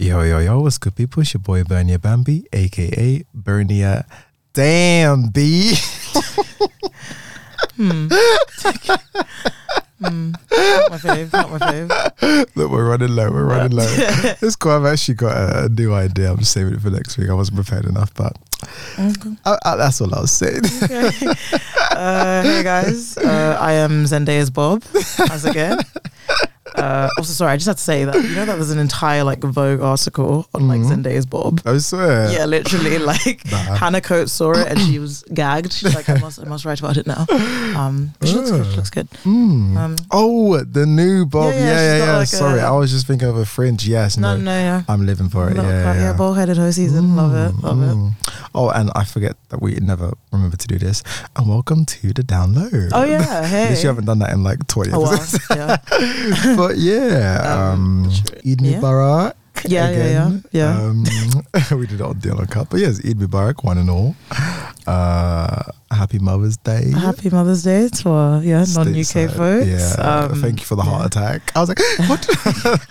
Yo, yo, yo, what's good, people? It's your boy Bernia Bambi, aka Bernia Damn B. Hmm. Hmm. Not my fave. Not my fave. Look, we're running low, we're running low. it's cool. I've actually got a, a new idea. I'm just saving it for next week. I wasn't prepared enough, but Okay. I, I, that's all I was saying. Okay. Uh, hey guys, uh, I am Zendaya's Bob. How's it going? Uh, also, sorry, I just had to say that you know that there's an entire like Vogue article on like Mhm. Zendaya's Bob. I swear. Yeah, literally, like Nah. Hannah Coates saw it and she was gagged. She's like, I must, I must write about it now. Um, she looks good. She looks good. Hmm. Um, oh, the new Bob. Yeah, Yeah, yeah, yeah, yeah. like Sorry, a- I was just thinking of a fringe. Yes, no, no. no, yeah. I'm living for it. Little Yeah, yeah. bald headed hoe season. Love it, love it. Mm. Oh, and I forget that we never remember to do this. And welcome to the download. Oh yeah, hey. At least you haven't done that in like 20 Oh, wow. yeah. but yeah, um, Um, Eid yeah. Mubarak. Yeah, yeah, yeah, again. yeah. Um, we did it on Deal Cut. But yes, Eid Mubarak, one and all. Uh, happy Mother's Day. Happy Mother's Day to our yeah non UK folks. Yeah, Um, thank you for the heart yeah. attack. I was like, what?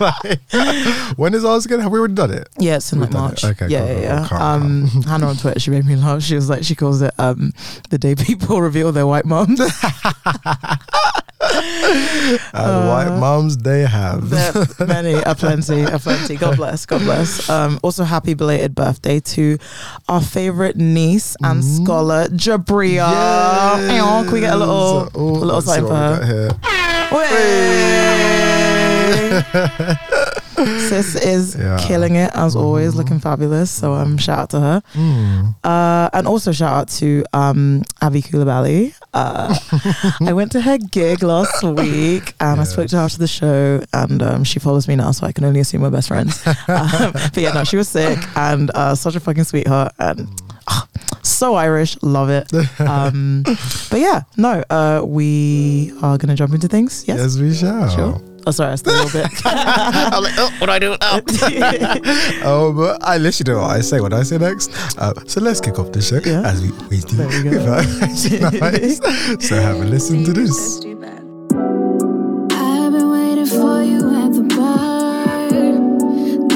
Like, when is ours again? Have we already done it? Yeah, it's in We've like March. it. Okay, yeah, cool, yeah, cool, yeah. Um, Hannah on Twitter, she made me laugh. She was like, she calls it um, the day people reveal their white moms. And white mums they have. Many, a plenty, a plenty. God bless, God bless. Um, also, happy belated birthday to our favorite niece and Mm. scholar, Jabria. Aw, Can we get a little, Yes. a little sign for her? Way. Sis is Yeah. killing it as always, looking fabulous. So um, shout out to her. Mm. Uh, and also shout out to um, Abby Koulibaly. Uh, I went to her gig last week and I spoke to her after the show and um, she follows me now so I can only assume we're best friends. um, but yeah, no, she was sick and uh, such a fucking sweetheart and ah, so Irish, love it. Um, but yeah, no, uh, we are going to jump into things. Yes? Yes, we shall. Sure. Oh, sorry, I still a little bit. I'm like, oh, what do I do oh, but I literally don't know what I say. What do I say next? Uh, so let's kick off the show Yeah. as we always do. There we go. nice. So have a listen to this. I've been waiting for you at the bar.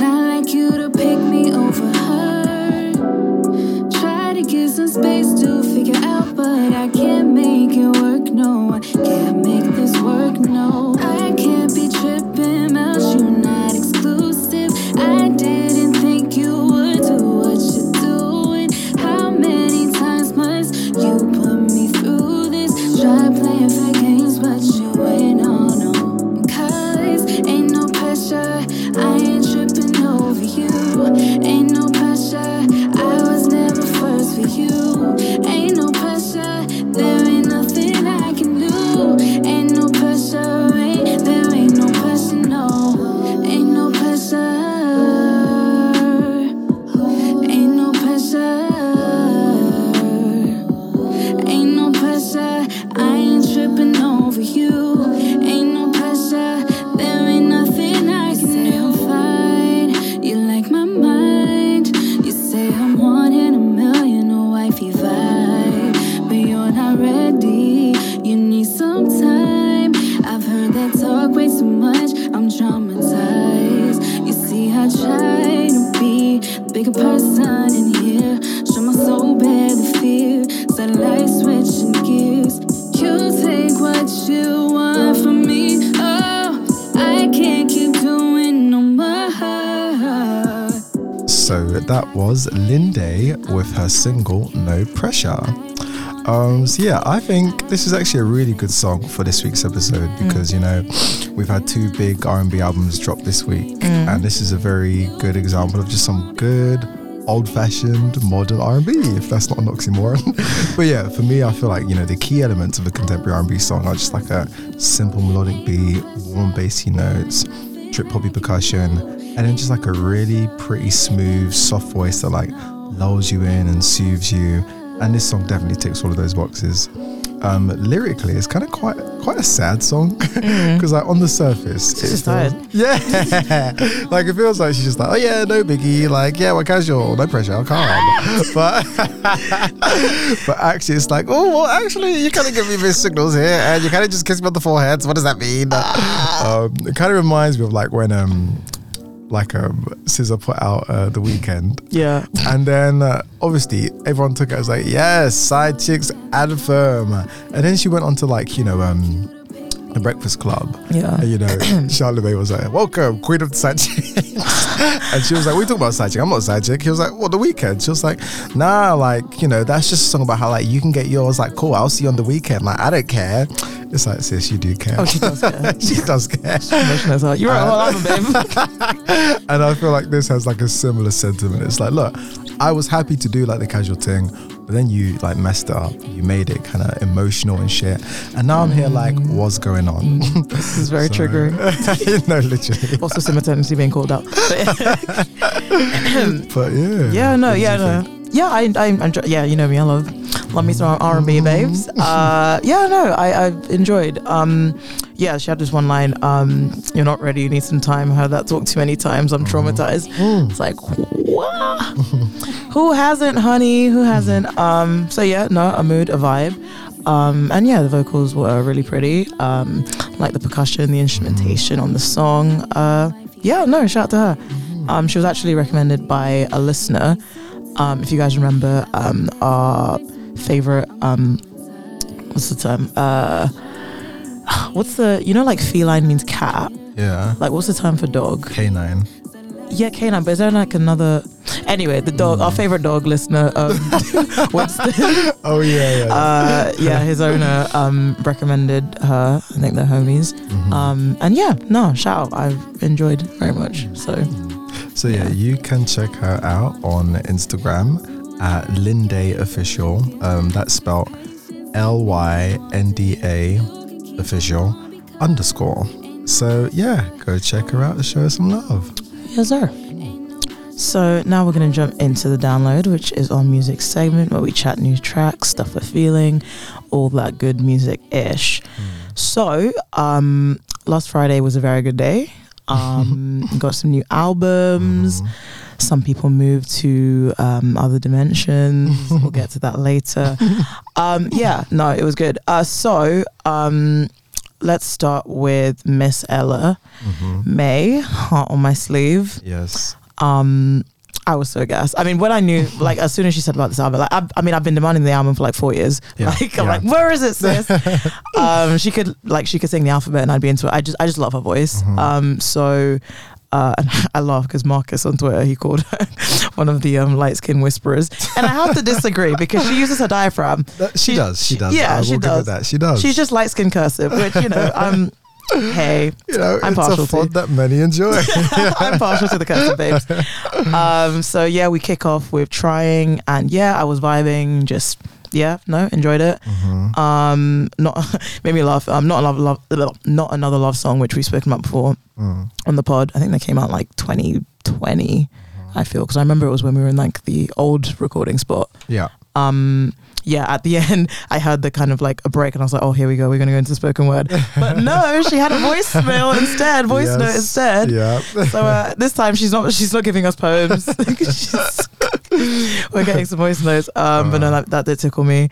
Not like you to pick me over her. Try to get some space to figure out, but I can't make it work. No, I can't make tripping over you. Was Linde with her single "No Pressure." Um, so yeah, I think this is actually a really good song for this week's episode because you know we've had two big R&B albums drop this week, and this is a very good example of just some good old-fashioned modern R&B. If that's not an oxymoron, but yeah, for me, I feel like you know the key elements of a contemporary R&B song are just like a simple melodic beat, warm bassy notes, trip hoppy percussion, and then just like a really pretty smooth, soft voice that like lulls you in and soothes you. And this song definitely ticks all of those boxes. Um, lyrically, it's kind of quite quite a sad song because like on the surface, She's it just tired. Yeah, like it feels like she's just like, oh yeah, no biggie, like yeah, we're casual, no pressure, calm. but but actually, it's like, oh well, actually, you kind of give me mixed signals here, and you kind of just kiss me on the forehead. So what does that mean? um, it kind of reminds me of like when um like um SZA put out uh, the weekend, Yeah. and then uh, obviously everyone took it as like yes, side chicks anthem, and then she went on to like you know um the Breakfast Club. Yeah. And, you know, Charlamagne was like, "Welcome, Queen of the Side Chick," and she was like, "We talking about side chick. I'm not side chick." He was like, "What the weekend?" She was like, "Nah, like you know, that's just a song about how like you can get yours. Like, cool, I'll see you on the weekend. Like, I don't care." It's like, sis, you do care. Oh, she does care. she does care. As. You're right. I'm a babe. And I feel like this has like a similar sentiment. It's like, look, I was happy to do like the casual thing, but then you like messed it up. You made it kind of emotional and shit. And now I'm here like, mm. what's going on? Mm. This is very So- triggering. no, literally. Also, simultaneously being called out. But- yeah. yeah, no, yeah, no. think? Yeah, I, I, enjoy, yeah, you know me. I love, love me some R and B babes. Uh, yeah, no, I, I enjoyed. Um, yeah, she had this one line. Um, you're not ready. You need some time. I heard that talk too many times. I'm traumatized. It's like, what? Who hasn't, honey? Who hasn't? Um, so yeah, no, a mood, a vibe. Um, and yeah, the vocals were really pretty. Um, like the percussion, the instrumentation on the song. Uh, yeah, no, shout out to her. Um, she was actually recommended by a listener. Um, if you guys remember, um, our favorite, um, what's the term? Uh, what's the, you know, like feline means cat. Yeah. Like, what's the term for dog? K9. Yeah, canine, but is there like another? Anyway, the dog, our favorite dog listener, um, what's the, Oh, yeah, yeah. uh, yeah, his owner um, recommended her. I think they're homies. Mhm. Um, and yeah, no, shout out. I've enjoyed very much. So So yeah, you can check her out on Instagram at Linday Official. Um, that's spelled L Y N D A Official underscore. So yeah, go check her out and show her some love. Yes, sir. So now we're going to jump into the download, which is our music segment where we chat new tracks, stuff we're feeling, all that good music ish. So, um, last Friday was a very good day. Um, got some new albums. Mhm. Some people moved to um, other dimensions. we'll get to that later. Um, yeah, no, it was good. Uh, so, um, let's start with Miss Ella Mhm. Mai, heart on my sleeve Yes. um I was so gassed. I mean, when I knew, like, as soon as she said about this album, like, I, I mean, I've been demanding the album for like four years. Yeah, Like, I'm yeah. like, where is it, sis? um, she could, like, she could sing the alphabet, and I'd be into it. I just, I just love her voice. Mhm. Um, so, uh, and I laugh because Marcus on Twitter he called her one of the um, light skin whisperers, and I have to disagree because she uses her diaphragm. She, She- does. She does. yeah, she does. that. She does. She's just light skin cursive, which you know, um, hey, you know, I'm it's partial a to. that many enjoy. I'm partial to the cursive babes. Um, so yeah, we kick off with trying, and yeah, I was vibing. Just yeah, no, enjoyed it. Mhm. Um, not made me laugh. Um, not another love, not another love song, which we've spoken about before Mm. on the pod. I think they came out like 2020. I feel because I remember it was when we were in like the old recording spot. Yeah. Um, yeah, at the end, I heard the kind of like a break, and I was like, "Oh, here we go. We're going to go into spoken word." But no, she had a voicemail instead, voice note instead. Yeah. So uh, this time she's not she's not giving us poems. We're getting some voice notes. Um, but no, that, that did tickle me.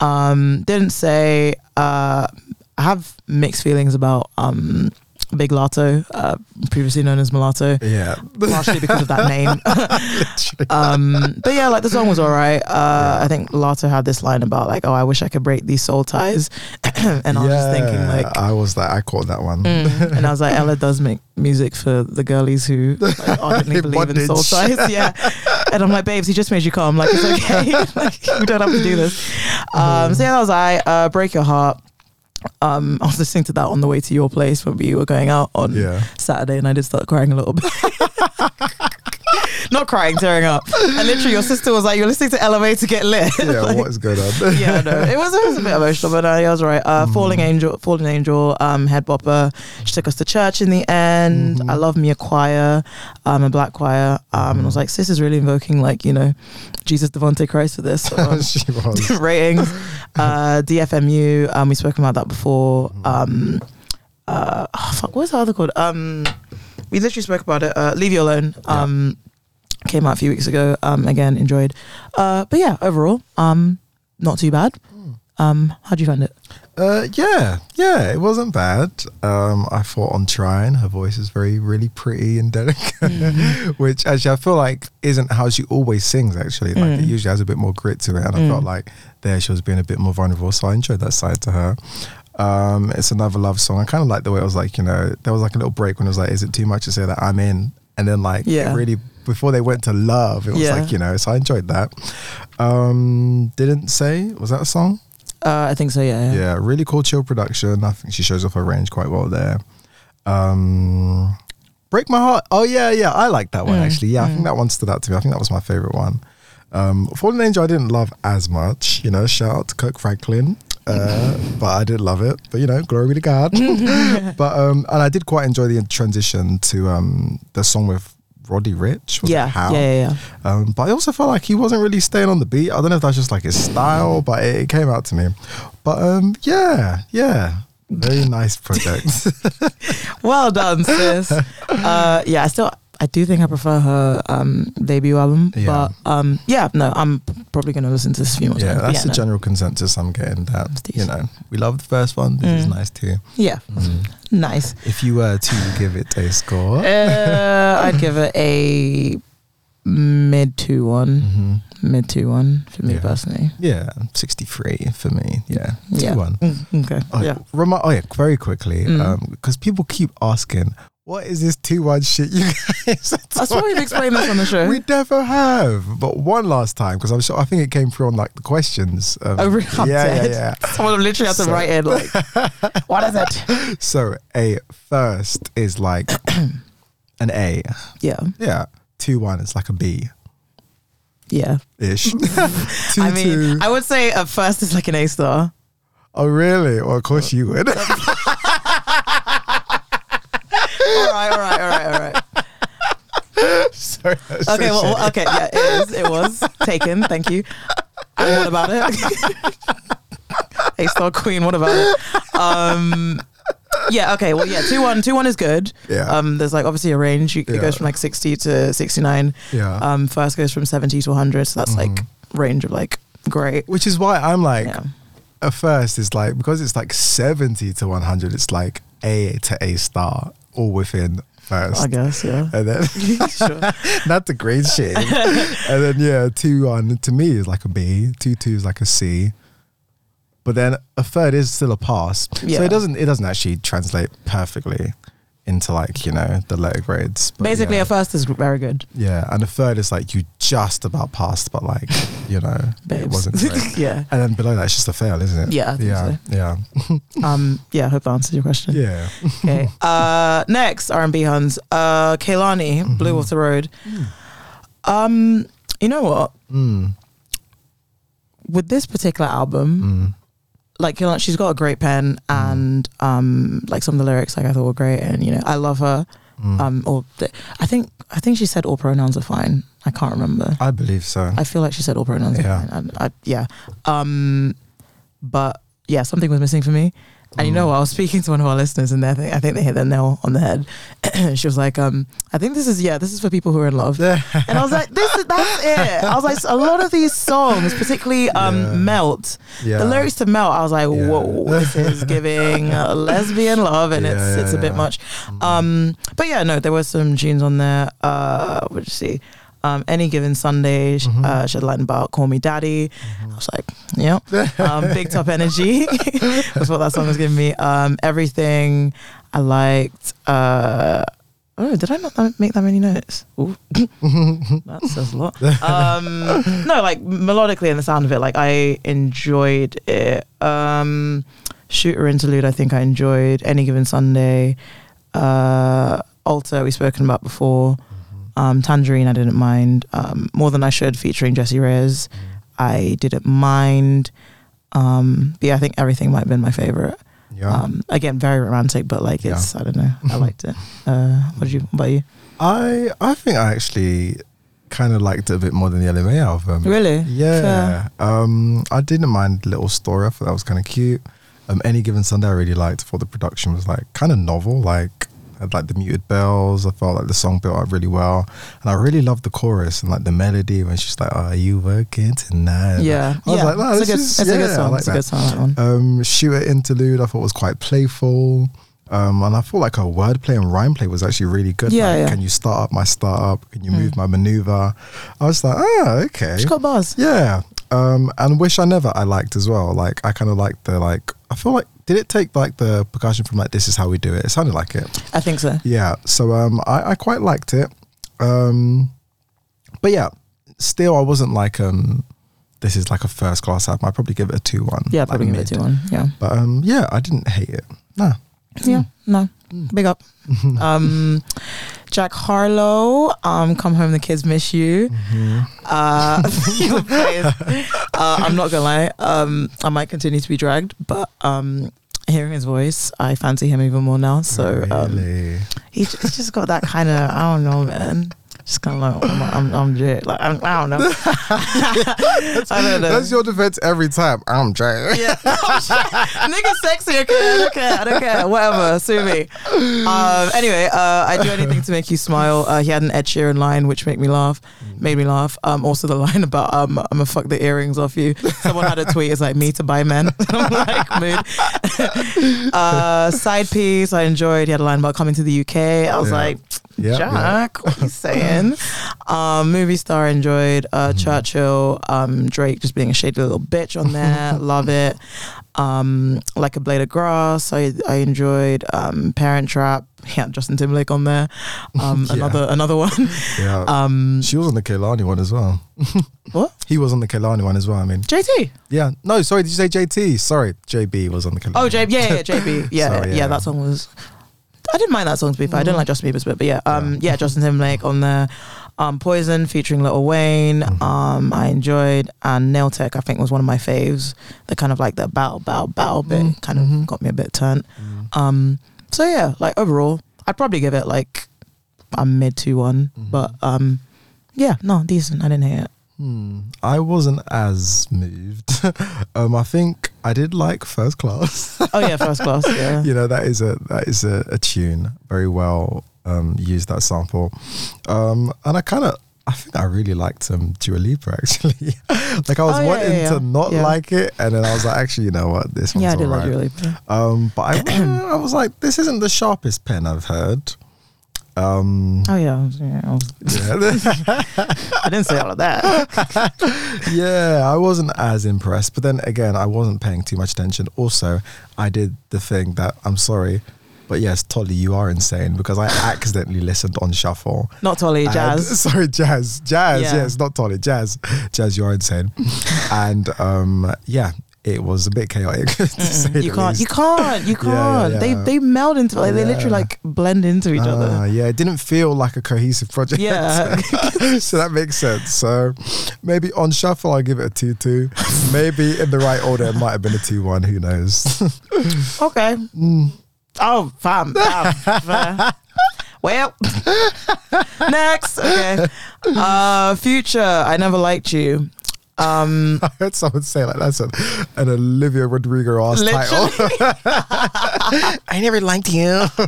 Um, didn't say. Uh, I have mixed feelings about um, Big Latto, uh, previously known as Mulatto, yeah. partially because of that name. Um, but yeah, like the song was alright. Uh, I think Latto had this line about like, "Oh, I wish I could break these soul ties," and I was just thinking like. I was like, I caught that one. Mm. And I was like, Ella does make music for the girlies who like, ardently believe in soul ties. Yeah. And I'm like, babes, he just made you calm. Like, it's okay. like, we don't have to do this. Um, so yeah, that was I. Uh, Break Your Heart. Um, I was listening to that on the way to your place when we were going out on Yeah. Saturday, and I did start crying a little bit. Not crying, tearing up. And literally, your sister was like, "You're listening to Mai to get lit." Yeah. Like, what is going on? yeah, no, it was it was a bit emotional, but uh, yeah, I was right. Uh, Mm-hmm. Falling Angel, Falling Angel, um, head bopper. She took us to church in the end. Mm-hmm. I love me a choir, um, a black choir, um, and I was like, sis is really invoking like you know, Jesus Devonte Christ for this. So, um, she was. ratings, uh, DFMU. Um, we spoken about that before. Mm-hmm. Um, uh, oh, fuck, what's the other called? Um, we literally spoke about it. Uh, Leave You Alone. Um, came out a few weeks ago. Um, again, enjoyed. Uh, but yeah, overall, um, not too bad. Hmm. Um, how do you find it? Uh, yeah, yeah, it wasn't bad. Um, I thought on trying, her voice is very, really pretty and delicate, Mm-hmm. which actually I feel like isn't how she always sings. Actually, like Mm. it usually has a bit more grit to it, and I felt like there she was being a bit more vulnerable. So I enjoyed that side to her. Um, it's another love song. I kind of like the way it was like, you know, there was like a little break when it was like, is it too much to say that I'm in? And then like, Yeah. it really before they went to love, it was Yeah. like, you know, so I enjoyed that. Um, didn't say was that a song? Uh, I think so. Yeah. Yeah. Yeah, really cool chill production. I think she shows off her range quite well there. Um, Break My Heart. Oh yeah, yeah, I like that one Mm, actually. Yeah, I think that one stood out to me. I think that was my favorite one. Um, Fallen Angel I didn't love as much. You know, shout out to Kirk Franklin. Uh, but I did love it. But you know, glory to God. but um, and I did quite enjoy the transition to um the song with Roddy Ricch. Yeah, How? yeah, yeah, yeah. Um, but I also felt like he wasn't really staying on the beat. I don't know if that's just like his style, but it, it came out to me. But um, yeah, yeah, very nice project. Well done, sis. uh, yeah, I still, I do think I prefer her um, debut album, Yeah. but um, yeah, no, I'm probably going to listen to this a few more yeah, times. that's yeah, the no. general consensus I'm getting. That you know, we love the first one. This is Mm. nice too. Yeah, Mm. nice. If you were to give it a score, Uh, I'd give it a mid two one, hmm mid two one for me Yeah. personally. yeah, 63 for me. Yeah, two Yeah. one. Mm, okay. Oh, yeah. Remi- oh yeah, very quickly, Mm. because people keep asking, what is this two one shit you guys? I saw you explain this on the show. We never have, but one last time because I'm sure I think it came through on like the questions. Um, Oh, really? Yeah, yeah, dead. yeah. Someone literally had to So- write in like, what is it? So a first is like an A, Yeah, yeah. Two one is like a B yeah. ish. two I mean, two. I would say a first is like an A star. oh really? Well, of course you would. All right, all right, all right, all right. Sorry. Okay, so well, shitty. okay, yeah, it is. It was taken. Thank you. And what about it? A star queen. What about it? Um, yeah. Okay. Well, yeah. Two one. Two one is good. Yeah. Um, there's like obviously a range. You, It Yeah. goes from like sixty to sixty nine. yeah. Um, first goes from seventy to hundred. So that's like Mhm. range of like great. Which is why I'm like, Yeah. at first it's like because it's like 70 to 100. It's like A to A star, all within first. I guess. Yeah. And then not the great shit. and then yeah, two one to me is like a B, two two is like a C. But then a third is still a pass. So it doesn't it doesn't actually translate perfectly into like, you know, the letter grades. But Basically, yeah, a first is very good. yeah. And a third is like you just about passed, but like, you know, it wasn't great. yeah. And then below that it's just a fail, isn't it? Yeah, yeah. Yeah. Um. Yeah. I hope that answers your question. Yeah. Okay. Uh, next R and B Huns. Uh, Kehlani, Mm-hmm. Blue Water Road. Um, you know what? Mm. With this particular album, Mm. Like she's got a great pen, and um, like some of the lyrics, like I thought were great, and you know, I love her. Mm. Um, or the, I think I think she said all pronouns are fine. I can't remember. I believe so. I feel like she said all pronouns Yeah. are fine. I, I, yeah. Um, but yeah, something was missing for me. And you know Mm. I was speaking to one of our listeners, and they I think they hit the nail on the head. she was like, um, "I think this is yeah, this is for people who are in love." And I was like, "This is that's it." I was like, "A lot of these songs, particularly um, Yeah. Melt, yeah. the lyrics to Melt, I was like, Yeah. whoa, this is giving lesbian love, and it's it's a bit much." Um, but yeah, no, there were some tunes on there. Uh, what did you see? Um, any given Sunday, Mhm. uh, Shed Light about Call Me Daddy. I was like, yeah, um, big top energy. That's what that song was giving me. Um, everything I liked. Uh, oh, did I not make that many notes? That says a lot. Um, no, like melodically and the sound of it, like I enjoyed it. Um, Shooter interlude, I think I enjoyed. Any given Sunday. Uh, Altar, we've spoken about before. Um, Tangerine, I didn't mind. Um, More Than I Should, featuring Jessie Reyez, I didn't mind. Um, but yeah, I think everything might have been my favorite. yeah. Um, again, very romantic, but like it's, I don't know, I liked it. Uh, what did you, what about you? I I think I actually kind of liked it a bit more than the Ella Mai album. Really? Yeah. Um, I didn't mind Little Story. I thought that was kind of cute. Um, Any Given Sunday I really liked. I thought the production was like kind of novel. Like had like the muted bells. I felt like the song built up really well, and I really loved the chorus and like the melody when she's like, "Are you working tonight?" Yeah, I was yeah. like, "No, it's, a good, it's a good song. like it's a good song. That one. Um, Shooter interlude I thought was quite playful. Um, and I thought like her wordplay and rhyme play was actually really good. Yeah, like, yeah. Can you start up my startup? Can you move Mm. my maneuver? I was like, oh, okay. She got bars. Yeah. Um, and Wish I Never I liked as well. Like I kind of liked the like I feel like did it take like the percussion from like This Is How We Do It? It sounded like it. I think so. Yeah. So um I, I quite liked it. Um but yeah, still I wasn't like um this is like a first class album. I'd probably give it a two one. Yeah, probably give it a two one. Yeah. But um yeah, I didn't hate it. Nah. Yeah, no, big up. Um, Jack Harlow, um, come home, the kids miss you. Uh, your face. uh, I'm not gonna lie, um, I might continue to be dragged, but um, hearing his voice, I fancy him even more now. So um, really? he, he's just got that kind of, I don't know, man. Just kind of like I'm, I'm, I'm Jay. Like I'm, I don't know. I don't know. That's your defense every time. I'm Jay. Yeah. Nigga sexy, okay? I don't care. I don't care. Whatever. Sue me. Um, anyway, uh, I do anything to make you smile. Uh, he had an Ed Sheeran line which made me laugh. Made me laugh. Um, also the line about um, I'm gonna fuck the earrings off you. Someone had a tweet. It's like me to buy men. I'm like mood. uh, side piece I enjoyed. He had a line about coming to the UK. I was Yeah. like, Jack, what are you saying? um, movie star enjoyed uh, Churchill, um, Drake just being a shady little bitch on there. Love it. Um, like a blade of grass. I I enjoyed um, Parent Trap. Yeah, Justin Timberlake on there. Um, Yeah. Another another one. Yeah. Um, she was on the Kehlani one as well. what? He was on the Kehlani one as well. I mean, JT. yeah. No, sorry. Did you say JT? Sorry, JB was on the Kehlani. Oh, JB. Yeah, yeah, JB. Yeah, Sorry, yeah, yeah. That song was. I didn't mind that song to be fair. I didn't like Justin Bieber's bit, but yeah, um, yeah, Justin Timberlake on there. Um, Poison featuring Lil Wayne. Mhm. Um, I enjoyed and Nail Tech. I think was one of my faves. The kind of like the bow, bow, bow bit Mm, kind of mhm. got me a bit turned. Mm. Um, so yeah, like overall, I'd probably give it like a mid two one, but um, yeah, no, decent. I didn't hate it. Hmm. I wasn't as moved. um, I think I did like First Class. Oh yeah, first class. Yeah. you know that is a that is a, a tune very well um, used that sample, um, and I kind of. I think I really liked um, Dua Lipa actually. like I was Oh, yeah, wanting yeah, to not Yeah. like it, and then I was like, actually, you know what, this one's Yeah, I did alright. like really. Yeah. Um, but I, I was like, this isn't the sharpest pen I've heard. Um, Oh yeah, yeah, I, didn't say all of that. yeah, I wasn't as impressed. But then again, I wasn't paying too much attention. Also, I did the thing that I'm sorry, but yes, Tolly, you are insane because I accidentally listened on shuffle. Not Tolly, And- Jazz. sorry, Jazz. Jazz. Yeah. Yes, not Tolly. Jazz. Jazz, you are insane. and um, yeah, it was a bit chaotic. You can't, least. you can't, you Yeah, yeah, can't. They yeah. they meld into like they literally like blend into each Ah, other. yeah, it didn't feel like a cohesive project. Yeah. so that makes sense. So maybe on shuffle, I'll give it a 2 2. maybe in the right order, it might have been a 2 1. Who knows? Okay. Mm. Oh, fam. fam, well, next. Okay. Uh, future. I never liked you. Um, I heard someone say like that's a, an Olivia Rodrigo ass title. I never liked you.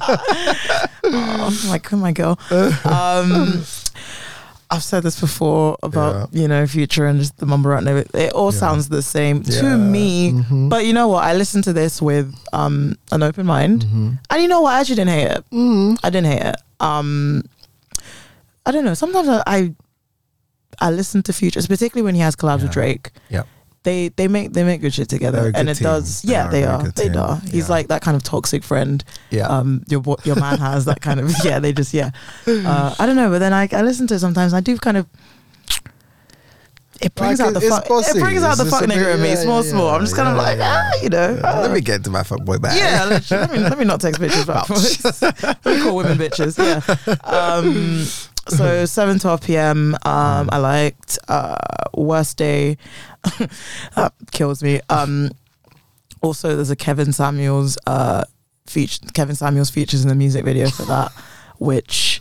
oh, like, come my girl. Um, I've said this before about you know future and just the mumble rap. everything. It all Yeah. sounds the same Yeah. to me. Mhm. But you know what? I listened to this with um, an open mind, Mhm. and you know what? I actually didn't hate it. Mm. I didn't hate it. Um, I don't know. Sometimes I, I I listen to Futures, particularly when he has collabs with Drake. Yeah. They they make they make good shit together, good and it team. does. They Yeah, are they are. They team. are. He's Yeah. like that kind of toxic friend. Yeah. Um, your your man has that kind of. Yeah, they just yeah. Uh, I don't know, but then I I listen to it sometimes. And I do kind of. It brings Like, out the fuck. bossy. It brings out the fuck a bit- nigger in me, yeah, small, yeah, small. I'm just kind of like, yeah. ah, you know. Yeah, uh, let me get into my fuckboy back. yeah, let me let me not text bitches back. let me call women bitches. Yeah. Um, so 7 12 p.m. Um, I liked uh, worst day. that kills me. Um, also, there's a Kevin Samuels uh, feature. Kevin Samuels features in the music video for that, which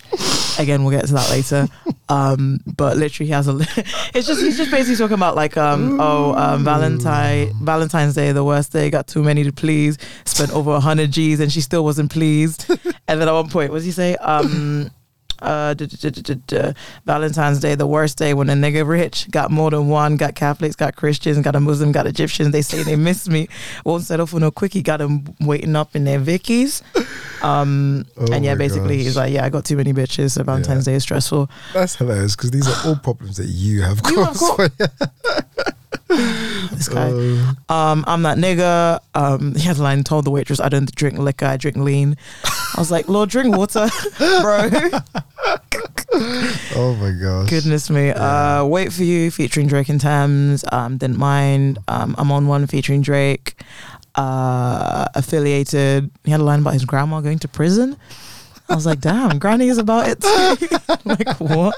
again we'll get to that later. Um, but literally, he has a. it's just he's just basically talking about like um oh um Valentine Valentine's Day the worst day got too many to please spent over a hundred G's and she still wasn't pleased and then at one point what does he say um uh, duh, duh, duh. Valentine's Day, the worst day when a nigga rich got more than one, got Catholics, got Christians, got a Muslim, got Egyptians. They say they miss me, won't settle for no quickie, got them waiting up in their Vickies. Um, Oh and yeah, basically gosh. he's like, yeah, I got too many bitches, so Valentine's Day is stressful. That's hilarious because these are all problems that you have You have caused. This guy. Uh, Um, I'm that nigga. Um, he had a line told the waitress, I don't drink liquor, I drink lean. I was like, Lord, drink water, bro. oh my gosh. Goodness me. Uh, Wait for You featuring Drake and Tems. Um, didn't mind. Um, I'm on one featuring Drake. Uh, affiliated. He had a line about his grandma going to prison. I was like, damn, Granny is about it like what?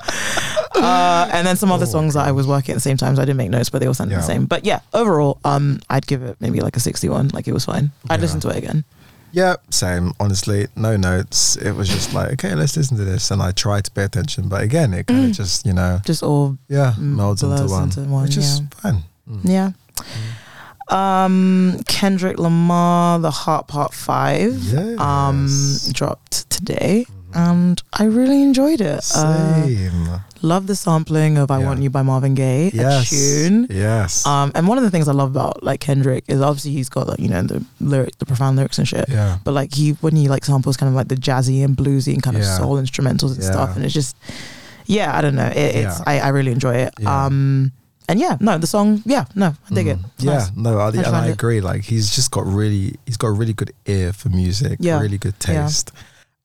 Uh, and then some other Oh, songs that I was working at the same time, so I didn't make notes, but they all sounded Yeah. the same. But yeah, overall, um, I'd give it maybe like a 61. Like it was fine. I'd Yeah. listen to it again. Yeah, same. Honestly, no notes. It was just like, okay, let's listen to this, and I tried to pay attention, but again, it kind of just, you know, Just all yeah, Mm, melds into one, into one, which is yeah. fun. Mm. Yeah. Um, Kendrick Lamar, The Heart Part Five, um, dropped today, and I really enjoyed it. Uh, love the sampling of "I Yeah. Want You" by Marvin Gaye, yes. a tune. Yes. Um, and one of the things I love about like Kendrick is obviously he's got like you know the lyric, the profound lyrics and shit. yeah. But like he when he like samples kind of like the jazzy and bluesy and kind Yeah. of soul instrumentals and Yeah. stuff, and it's just yeah, I don't know, it, it's. I, I really enjoy it. Um, and yeah, no, the song, yeah, no, I dig it. Mm. It's Yeah, nice. no, I, and I it? agree. Like he's just got really, he's got a really good ear for music. Yeah. really good Yeah. taste.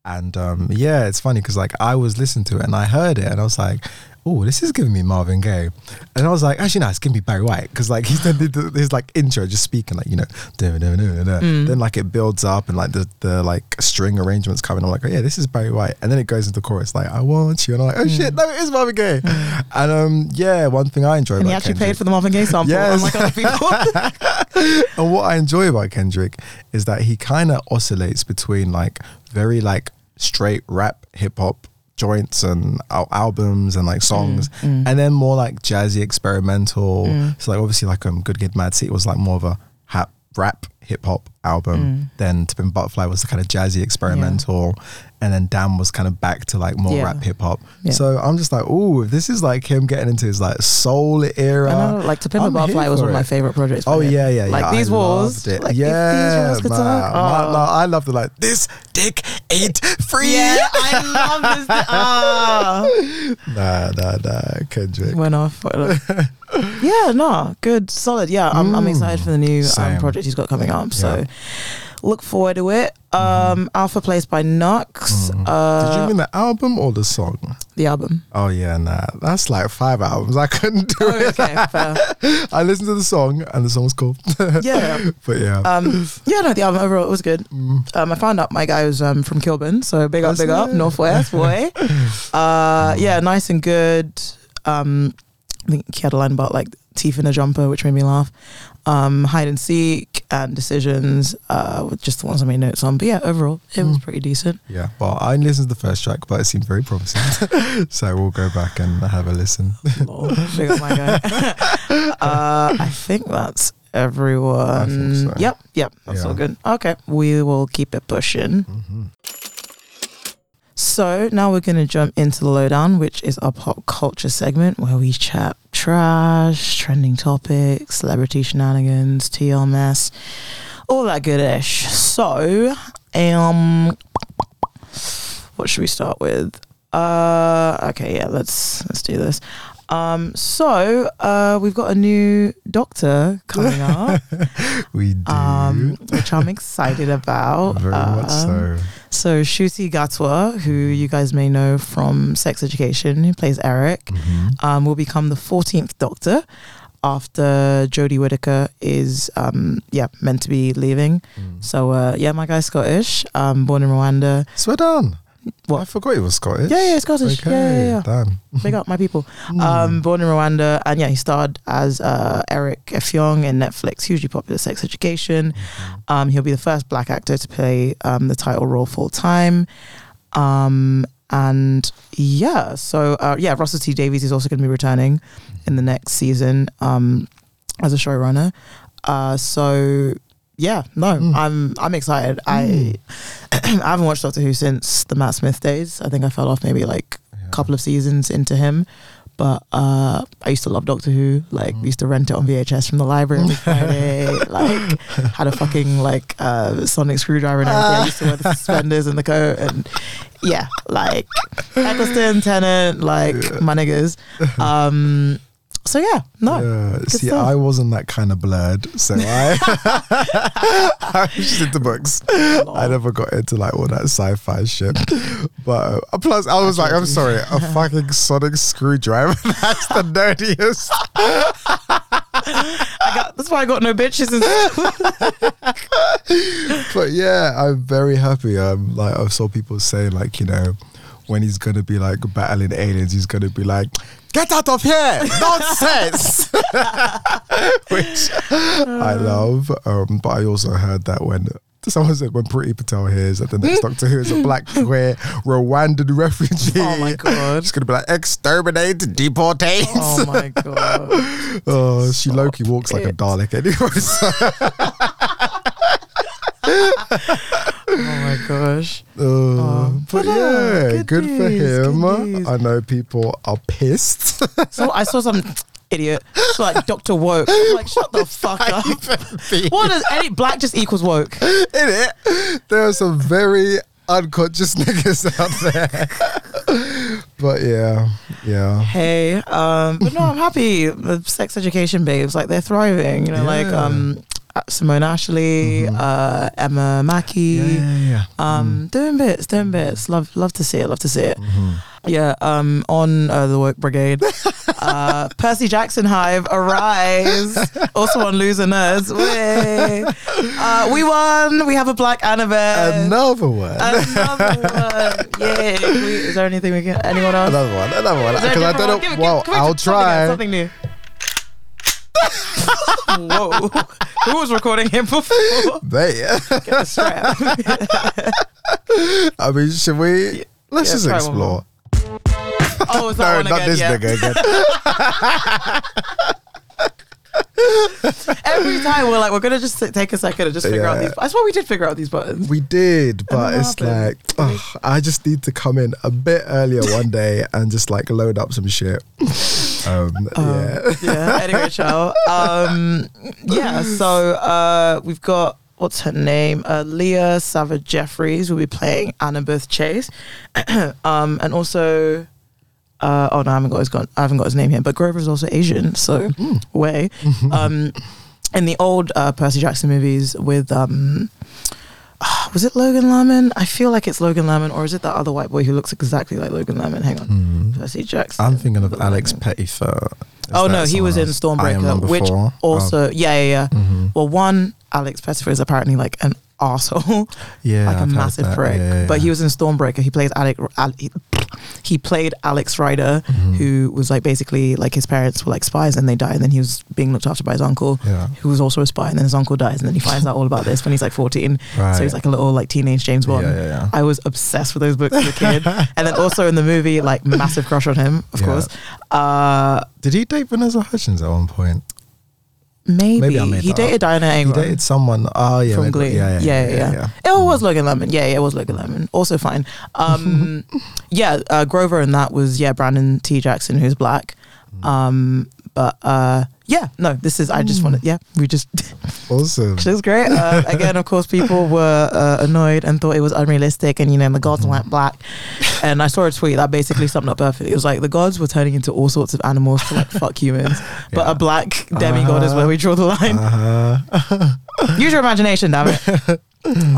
And um, yeah, it's funny because like I was listening to it and I heard it and I was like, oh, this is giving me Marvin Gaye. And I was like, actually, no, it's giving me Barry White because like he's done his like intro just speaking like you know, da, da, da, da, da. Mm. then like it builds up and like the the like string arrangements coming. I'm like, oh yeah, this is Barry White. And then it goes into the chorus like, I want you, and I'm like, oh shit, no, it is Marvin Gaye. And um, yeah, one thing I enjoy Mm. And he actually Kendrick- paid for the Marvin Gaye sample. Yes. People. and what I enjoy about Kendrick is that he kind of oscillates between like very like straight rap hip hop joints and al- albums and like songs. Mm, and then more like jazzy experimental. Mm. so like obviously like um good kid mad city was like more of a hap, rap hip hop album Mm. then to Pimp butterfly was the kind of jazzy experimental and then damn was kind of back to like more Yeah. rap hip hop Yeah. so i'm just like oh this is like him getting into his like soul era I know, like to Pimp a I'm Butterfly was one of my favorite projects. Oh yeah, yeah, yeah. Like I these walls. loved it. Like, yeah, these walls man. Man, Oh. no, I loved it. Like this dick ain't free. Yeah, I love this. Ah. Nah, nah, nah. Kendrick. Went off. yeah, no, good, solid. Yeah, I'm, I'm Mm. excited for the new um, project he's got coming up. So Yeah. Look forward to it. Um, Alpha Place by Knucks. Mhm. Uh, Did you mean the album or the song? the album? Oh yeah, nah. That's like five albums. I couldn't do Oh, it. okay. I listened to the song and the song was cool. Yeah. but yeah. Um, yeah, no, the album overall it was good. Mm. Um, I found out my guy was um, from Kilburn, so big up, big up? Northwest boy. Uh, yeah, nice and good. Um, I think he had a line about like teeth in a jumper, which made me laugh. Um, hide and seek and decisions, uh, were just the ones I made notes on. But yeah, overall, it was Mm. pretty decent. Yeah. Well, I only listened to the first track, but it seemed very promising. so we'll go back and have a listen. Lol, big up my guy. uh, I think that's everyone. so. Yep, yep, that's Yeah. all good. Okay, we will keep it pushing. hmm So now we're going to jump into the lowdown, which is our pop culture segment where we chat trash, trending topics, celebrity shenanigans, TL mess, all that good ish. So, um, what should we start with? Uh, okay, yeah, let's let's do this. Um, so uh, we've got a new doctor coming up, We do. um, which I'm excited about. very much Um, so. so Ncuti Gatwa, who you guys may know from Sex Education, who plays Eric, Mhm. um, will become the 14th Doctor after Jodie Whittaker is, um, yeah, meant to be leaving. Mm. So uh, yeah, my guy's Scottish, um, born in Rwanda. Swear down. What? I forgot he was Scottish. Yeah, yeah, Scottish. Okay, Yeah, yeah, yeah. damn. Big up my people. Mm. Um, born in Rwanda, and yeah, he starred as uh, Eric Effiong in Netflix, hugely popular Sex Education. Um, he'll be the first black actor to play um, the title role full time. Um, and yeah, so uh, yeah, Russell T Davies is also going to be returning in the next season um, as a showrunner. Uh, so yeah, no, Mm. I'm I'm excited. I I haven't watched Doctor Who since the Matt Smith days. I think I fell off maybe like a couple of seasons into him. But uh, I used to love Doctor Who. Like, Mm. used to rent it on VHS from the library every Friday. like, had a fucking like uh, sonic screwdriver and everything. I used to wear the suspenders and the coat, and yeah, like Eccleston, Tennant, like my niggas. Um, so yeah, no, Yeah. See, stuff. I wasn't that kind of blurred, so I I was just into books. I never got into like all that sci-fi shit. But uh, plus, I was like, I'm sorry, a fucking sonic screwdriver. That's the nerdiest. I got, that's why I got no bitches. But yeah, I'm very happy. Um, like I saw people saying, like you know, when he's gonna be like battling aliens, he's gonna be like, "Get out of here, nonsense," which I love. Um, but I also heard that when. Someone said when Priti Patel hears that the next Doctor Who is a black queer Rwandan refugee. Oh my God. She's gonna be like exterminate, deportate. oh my god, Oh, she lowkey walks like a. Dalek anyway. So, oh my gosh. Uh, Oh, but but, yeah, good good, for him. I know people are pissed. So I saw some idiot. It's like Doctor Woke. I'm like, shut the fuck up. What does any black just equals woke? In it, there are some very unconscious niggas out there. but yeah, yeah. Hey, um, but no, I'm happy. The sex education babes, like they're thriving. You know, like um, Simone Ashley, uh, Emma Mackey. Yeah, yeah, yeah. Um, doing bits, doing bits. Love, love to see it. Love to see it. Mm-hmm. Yeah. Um, on uh, the work brigade, uh, Percy Jackson Hive arise. also on Loser Nerds. Uh, we won. We have a black Annabelle. Another one. Another one. Yeah. We, is there anything we can? Anyone else? Another one. Another one. Is there a Because I don't know. Well, I'll do something try. Something new. Whoa. Who was recording him before? They, yeah. Get the strap. I mean, should we? Let's Yeah, just explore. Oh, No, one not again? this yeah. nigga again. Every time we're like, we're gonna just take a second and just figure out Yeah. these. That's why we did figure out these buttons. We did, but it's happened? like ugh, I just need to come in a bit earlier one day and just like load up some shit. Um, yeah. yeah. Anyway. Um, yeah. So uh, we've got what's her name? Uh, Leah Sava Jeffries will be playing Annabeth Chase, um, and also. Uh, oh no, I haven't got his got, I haven't got his name here. But Grover is also Asian, so way. Um, in the old uh, Percy Jackson movies with um, was it Logan Lerman? I feel like it's Logan Lerman, or is it that other white boy who looks exactly like Logan Lerman? Hang on, Percy Jackson. I'm thinking of Alex Lerman. Pettyfer. Is Oh no, he was in someone else? Iron Man Stormbreaker, which also yeah yeah yeah. Oh, mhm. Well, one Alex Pettyfer is apparently like an asshole, yeah, like a I've massive prick. Yeah, yeah, But he was in Stormbreaker. He plays Alec. Al- he, played Alex Rider, Mhm. who was like basically like his parents were like spies and they died, and then he was being looked after by his uncle. Yeah. Who was also a spy, and then his uncle dies, and then he finds out all about this when he's like 14. Right. So he's like a little like teenage James Bond. Yeah, yeah, yeah. I was obsessed with those books as a kid, and then also in the movie, like massive crush on him, of Yeah. course. Uh, Did he date Vanessa Hudgens at one point? Maybe, Maybe I made he that dated Diana He Agron. dated someone. Oh yeah, from maybe- Glee. Yeah, yeah, yeah, yeah. It was Logan Lerman. Yeah, yeah, it was Logan Lerman. Also fine. Um, yeah, uh, Grover and that was yeah Brandon T Jackson who's black. Mm. Um, but uh, yeah, no, this is I just wanted yeah we just Awesome. it was great. Uh, again, of course, people were uh, annoyed and thought it was unrealistic, and you know the gods Mm-hmm. weren't black. And I saw a tweet that basically summed up perfectly. It was like the gods were turning into all sorts of animals to like fuck humans, but Yeah. a black demigod is Uh-huh. where we draw the line. Uh-huh. Use your imagination, damn it.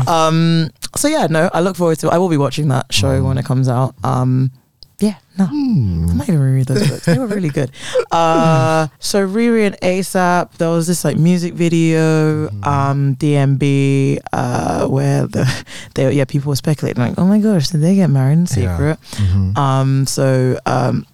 um. So yeah, no, I look forward to. it. I will be watching that show when it comes out. Um. Yeah. No. I might even reread those books. They were really good. Uh, so Riri and ASAP, there was this like music video, um, DMB, uh, where the they yeah people were speculating like, oh my gosh, did they get married in Yeah. secret? Mhm. Um, so um,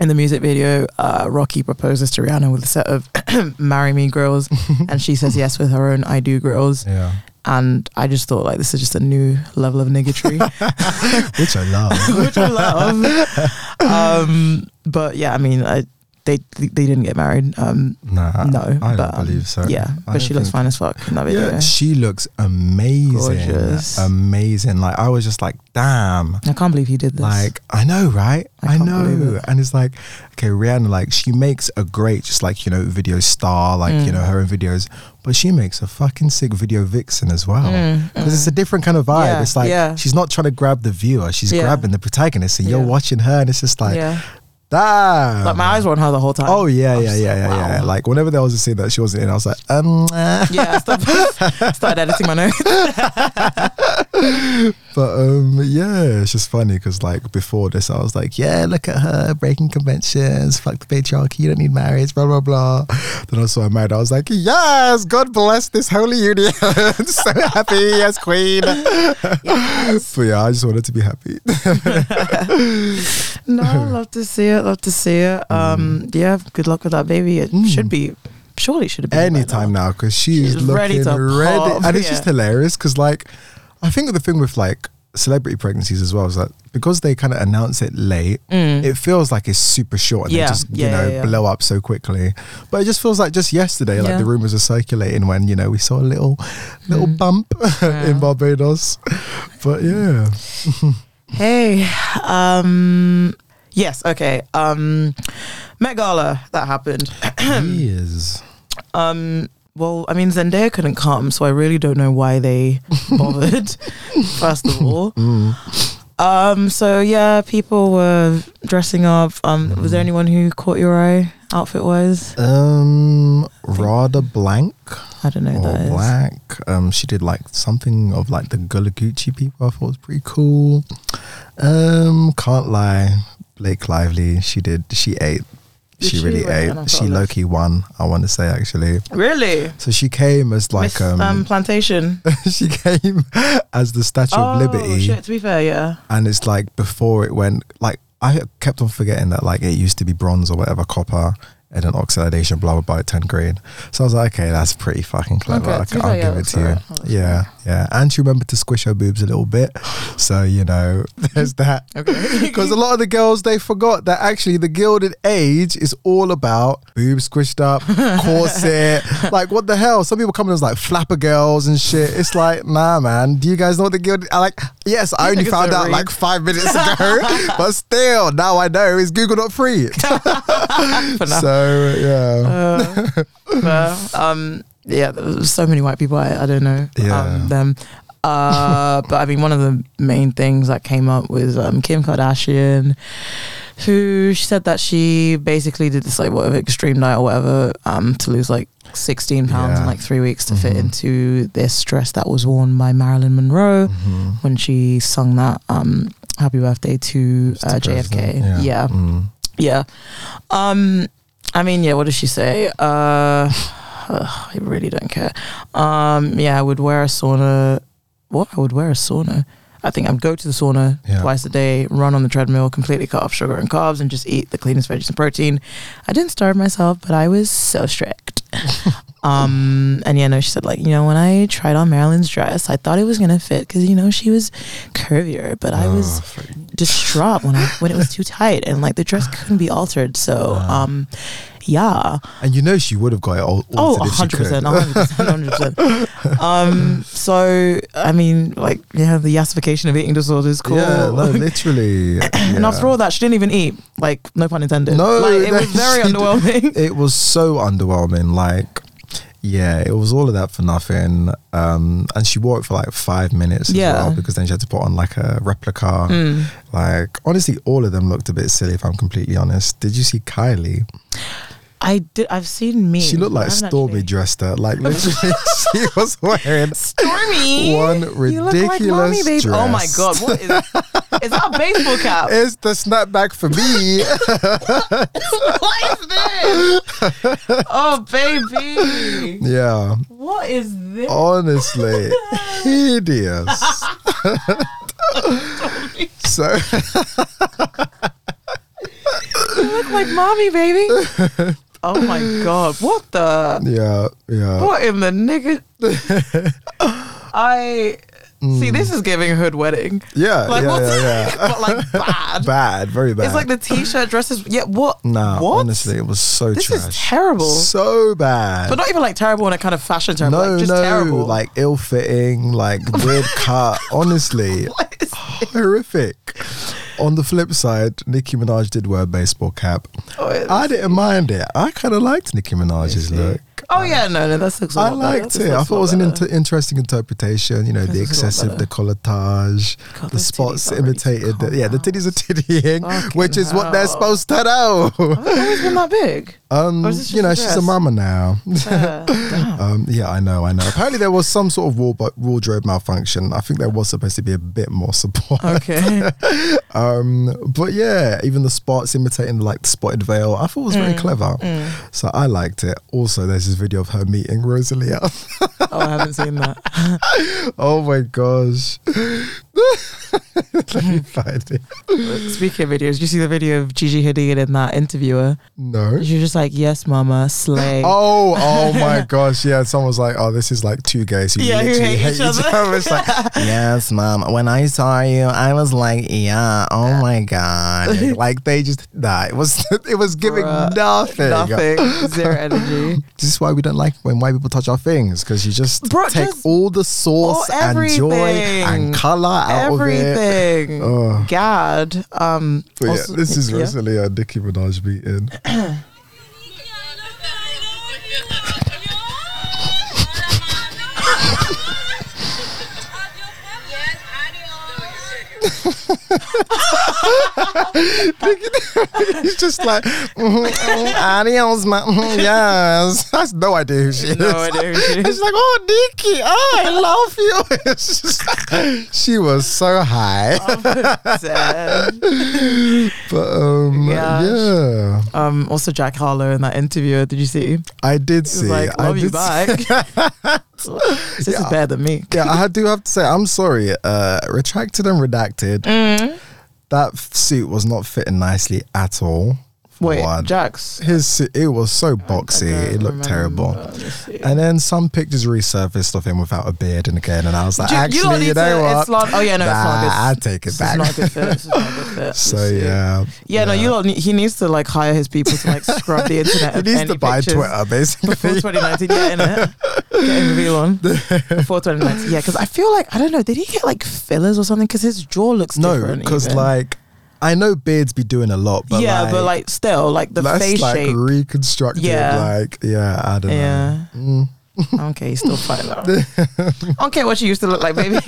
in the music video, uh, Rocky proposes to Rihanna with a set of "Marry Me" girls, and she says yes with her own "I Do" girls. Yeah. And I just thought like this is just a new level of niggotry, which I love. which I love. um, but yeah, I mean, I, they they didn't get married. Um, nah, no, I but, don't um, believe so. Yeah, I but she looks fine as fuck in that video. Yeah, she looks amazing. Gorgeous. Amazing. Like I was just like, damn. I can't believe he did this. Like I know, right? I I, know, it. and it's like, okay, Rihanna, like she makes a great, just like you know, video star, like you Mm. know, her own videos, but she makes a fucking sick video vixen as well. Mm, Because mm. it's a different kind of vibe. Yeah, it's like yeah. she's not trying to grab the viewer; she's Yeah. grabbing the protagonist, and you're watching her, and it's just like, yeah, damn. like my eyes were on her the whole time. Oh yeah, yeah, yeah, yeah, yeah. Like whenever there was a scene that she wasn't in, I was like, um. uh. yeah, I started, started editing my notes. But um, yeah, it's just funny because like before this, I was like, yeah, look at her breaking conventions, fuck the patriarchy, you don't need marriage, blah blah blah. Then I saw her married, I was like, yes, God bless this holy union, so happy as queen. But yeah, I just wanted to be happy. no, love to see it. Love to see it. Um, yeah, good luck with that baby. It Mm. should be, surely should have been Anytime now because she's, She's looking ready ready, and it's yeah. just hilarious because like I think the thing with like celebrity pregnancies as well is that because they kind of announce it late. Mm. it feels like it's super short and Yeah, they just you know yeah, yeah. blow up so quickly but it just feels like just yesterday like the rumors are circulating when you know we saw a little little Mm. bump Yeah. in barbados but yeah Hey, um, yes, okay. Um, Met Gala that happened. years Um, well, I mean, Zendaya couldn't come, so I really don't know why they bothered. first of all, Mm. um, so yeah, people were dressing up. Um, was there Mm. anyone who caught your eye, outfit wise? um Radha Blank I don't know who that is. Black um she did like something of like the Gullah Geechee people I thought was pretty cool um can't lie Blake Lively she did she ate she she? really ate she low key won I want to say actually Really? So she came as like Miss, um, um, plantation. she came as the Statue oh of Liberty, shit! To be fair, yeah. and it's like before it went like I kept on forgetting that like it used to be bronze or whatever copper and an oxidation blah blah blah at 10 grade. So I was like, okay, that's pretty fucking clever. Okay, I, will give it to you. Yeah, yeah, and she remembered to squish her boobs a little bit. So you know, there's that. Okay. Because a lot of the girls they forgot that actually the Gilded Age is all about boobs squished up, corset. like what the hell? Some people come in as like flapper girls and shit. It's like, nah, man. Do you guys know what the Gilded? I like, yes, I only found out read. like five minutes ago, but still, now I know. Is Google not free? So yeah, Uh, but, um, yeah, there's so many white people. I, I don't know Yeah. um, them. Uh, but I mean, one of the main things that came up was um, Kim Kardashian, who she said that she basically did this like whatever extreme diet or whatever um, to lose like 16 pounds in like three weeks to fit Mhm. into this dress that was worn by Marilyn Monroe Mhm. when she sung that um, "Happy Birthday" to uh, JFK. President, yeah. Mm. Yeah. Um I mean, yeah, what does she say? Uh I really don't care. Um yeah, I would wear a sauna what? I would wear a sauna. I think I'd go to the sauna Yeah. twice a day, run on the treadmill, completely cut off sugar and carbs, and just eat the cleanest veggies and protein. I didn't starve myself, but I was so strict. um, and yeah, no, she said like, you know, when I tried on Marilyn's dress, I thought it was gonna fit because you know she was curvier, but I was Oh, for- distraught when I when it was too tight and like the dress couldn't be altered. So Ah. um yeah. and you know she would have got it all. Oh, altered 100%, could. 100%, 100%. Um so I mean like yeah, the yassification of eating disorders cool. Yeah, no, literally. and yeah. after all that, she didn't even eat. Like, no pun intended. No, like, it was very underwhelming. it was so underwhelming. Like, yeah, it was all of that for nothing. Um, and she wore it for like five minutes as Yeah. well because then she had to put on like a replica. Mm. Like, honestly, all of them looked a bit silly. If I'm completely honest, did you see Kylie? I did. I've seen me. She looked like Stormy dressed her. Like, literally, she was wearing Stormy. one You look like mommy, ridiculous dress. Oh my god! What is? is that a baseball cap? It's the snapback for me. what is this? Oh baby, yeah, what is this? honestly, hideous. so You look like mommy, baby. Oh my god! What the? yeah, yeah. What in the nigga? I see. Mm. This is giving a hood wedding. Yeah, Like yeah, what? yeah, yeah. but like bad. bad, very bad. It's like the t-shirt dresses. Yeah. What? nah, What? honestly, it was so This trash. is terrible. So bad. But not even like terrible in a kind of fashion term. no, like just no, terrible. like ill-fitting, like weird cut. Honestly, horrific. On the flip side, Nicki Minaj did wear a baseball cap. Oh, it's- I didn't mind it. I kind of liked Nicki Minaj's look. oh yeah, no, no, that looks. a I better. liked This it. I thought it was an inter- interesting interpretation. You know, the This is a lot excessive better. decolletage, God, the spots titties are ready to imitated. The, yeah, the titties are tittying, Fucking which is what they're supposed to know. They always been that big? Um, Or is this you know, she's a mama now. Yeah. Um, yeah, I know, I know. Apparently, there was some sort of ward- wardrobe malfunction. I think there was supposed to be a bit more support. Okay. Um, but yeah, even the spots imitating like the spotted veil, I thought was very Mm, clever. So I liked it. Also, there's this video of her meeting Rosalia. Oh, I haven't seen that. oh my gosh. Let me find it. Speaking of videos, did you see the video of Gigi Hadid in that interviewer? No. She just like, "Yes, mama, slay." Oh, oh my gosh. Yeah, someone was like, oh, this is like two guys who Yeah, who literally hate hate each each other. other. It's like, yes, mom. When I saw you, I was like, yeah, oh my God. like they just, nah, it was, it was giving Bruh, nothing. Nothing. Zero energy. This is why we don't like when white people touch our things because you just Bro, take just- all the sauce Oh, and joy and color out of it. Everything. Oh. Gad. Um. But also- yeah, this is yeah. recently a Nicki Minaj meeting. Ha ha ha! He's just like, mm-hmm, mm, adios, ma- mhm, yes. I have no idea who she is. No idea who she It's is. like, oh, Nikki, oh, I love you. It's just, she was so high. Sad. But um, Gosh. yeah, Um. Also, Jack Harlow in that interview. Did you see? I did see. like, I "Love you did see- back." this is better than me. yeah, I do have to say, I'm sorry. Uh, retracted and redacted. Mm. That suit was not fitting nicely at all. Wait, one. Jack's. His it was so boxy. It looked terrible. And then some pictures resurfaced of him without a beard and again, and I was like, you- you actually, don't you, know to- what? it's not- oh, yeah, no, it's not good. I take it back. is not a good fit. Not a good fit. so Let's yeah, Yeah, no, you don't he needs to like hire his people to like scrub the internet. he of needs to buy Twitter basically. before 2019. Yeah, in it. Getting reveal on before 2019. Yeah, because I feel like I don't know. Did he get like fillers or something? Because his jaw looks no, because like I know beards be doing a lot, but yeah, like, but like still like the face like shape. reconstructed. Yeah. Like yeah, I don't Yeah. know. Mm. Okay, he's still fine though. I don't care what she used to look like, baby.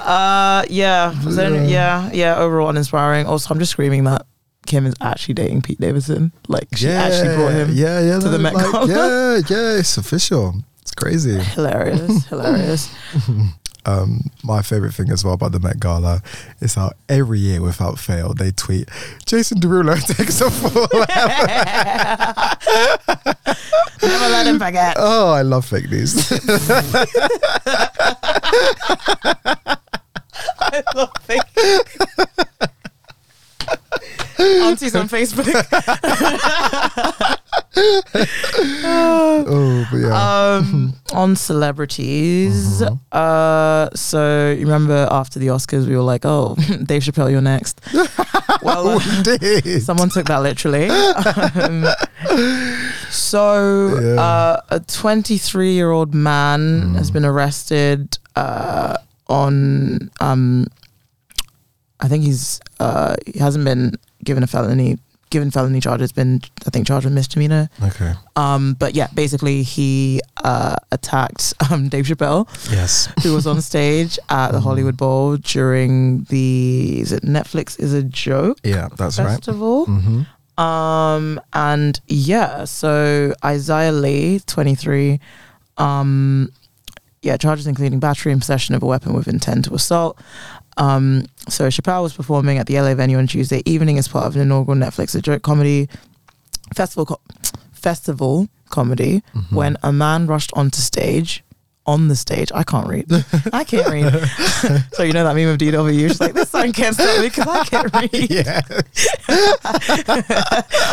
uh, yeah. Yeah. yeah, yeah. Overall, uninspiring. Also, I'm just screaming that Kim is actually dating Pete Davidson. Like she actually brought him. Yeah, yeah, to the Met Gala. Yeah, yeah, it's official. It's crazy. Hilarious, hilarious. Um, my favorite thing as well about the Met Gala is how every year, without fail, they tweet Jason Derulo takes a fall. Never let him forget. oh, I love fake news. I love it. Aunties on Facebook. oh, but yeah. um, on celebrities. Mm-hmm. Uh, so you remember after the Oscars, we were like, "Oh, Dave Chappelle, you're next." well, we did. someone took that literally. um, so Yeah. uh, a 23 year old man Mm. has been arrested uh, on. Um, I think he's uh, he hasn't been given a felony given felony charges. Been I think charged with misdemeanor. Okay. Um, but yeah, basically he uh, attacked um, Dave Chappelle, Yes. who was on stage at the Hollywood Bowl during the is it Netflix is a joke Yeah, that's right. festival. Mm-hmm. Um, and yeah, so Isaiah Lee, 23, um, yeah, charges including battery and possession of a weapon with intent to assault. Um, so Chappelle was performing at the LA venue on Tuesday evening as part of an inaugural Netflix a joke comedy festival co- festival comedy Mm-hmm. when a man rushed onto stage. On the stage, I can't read. I can't read. so you know that meme of DW. She's like, "This sign can't stop me because I can't read." Yeah.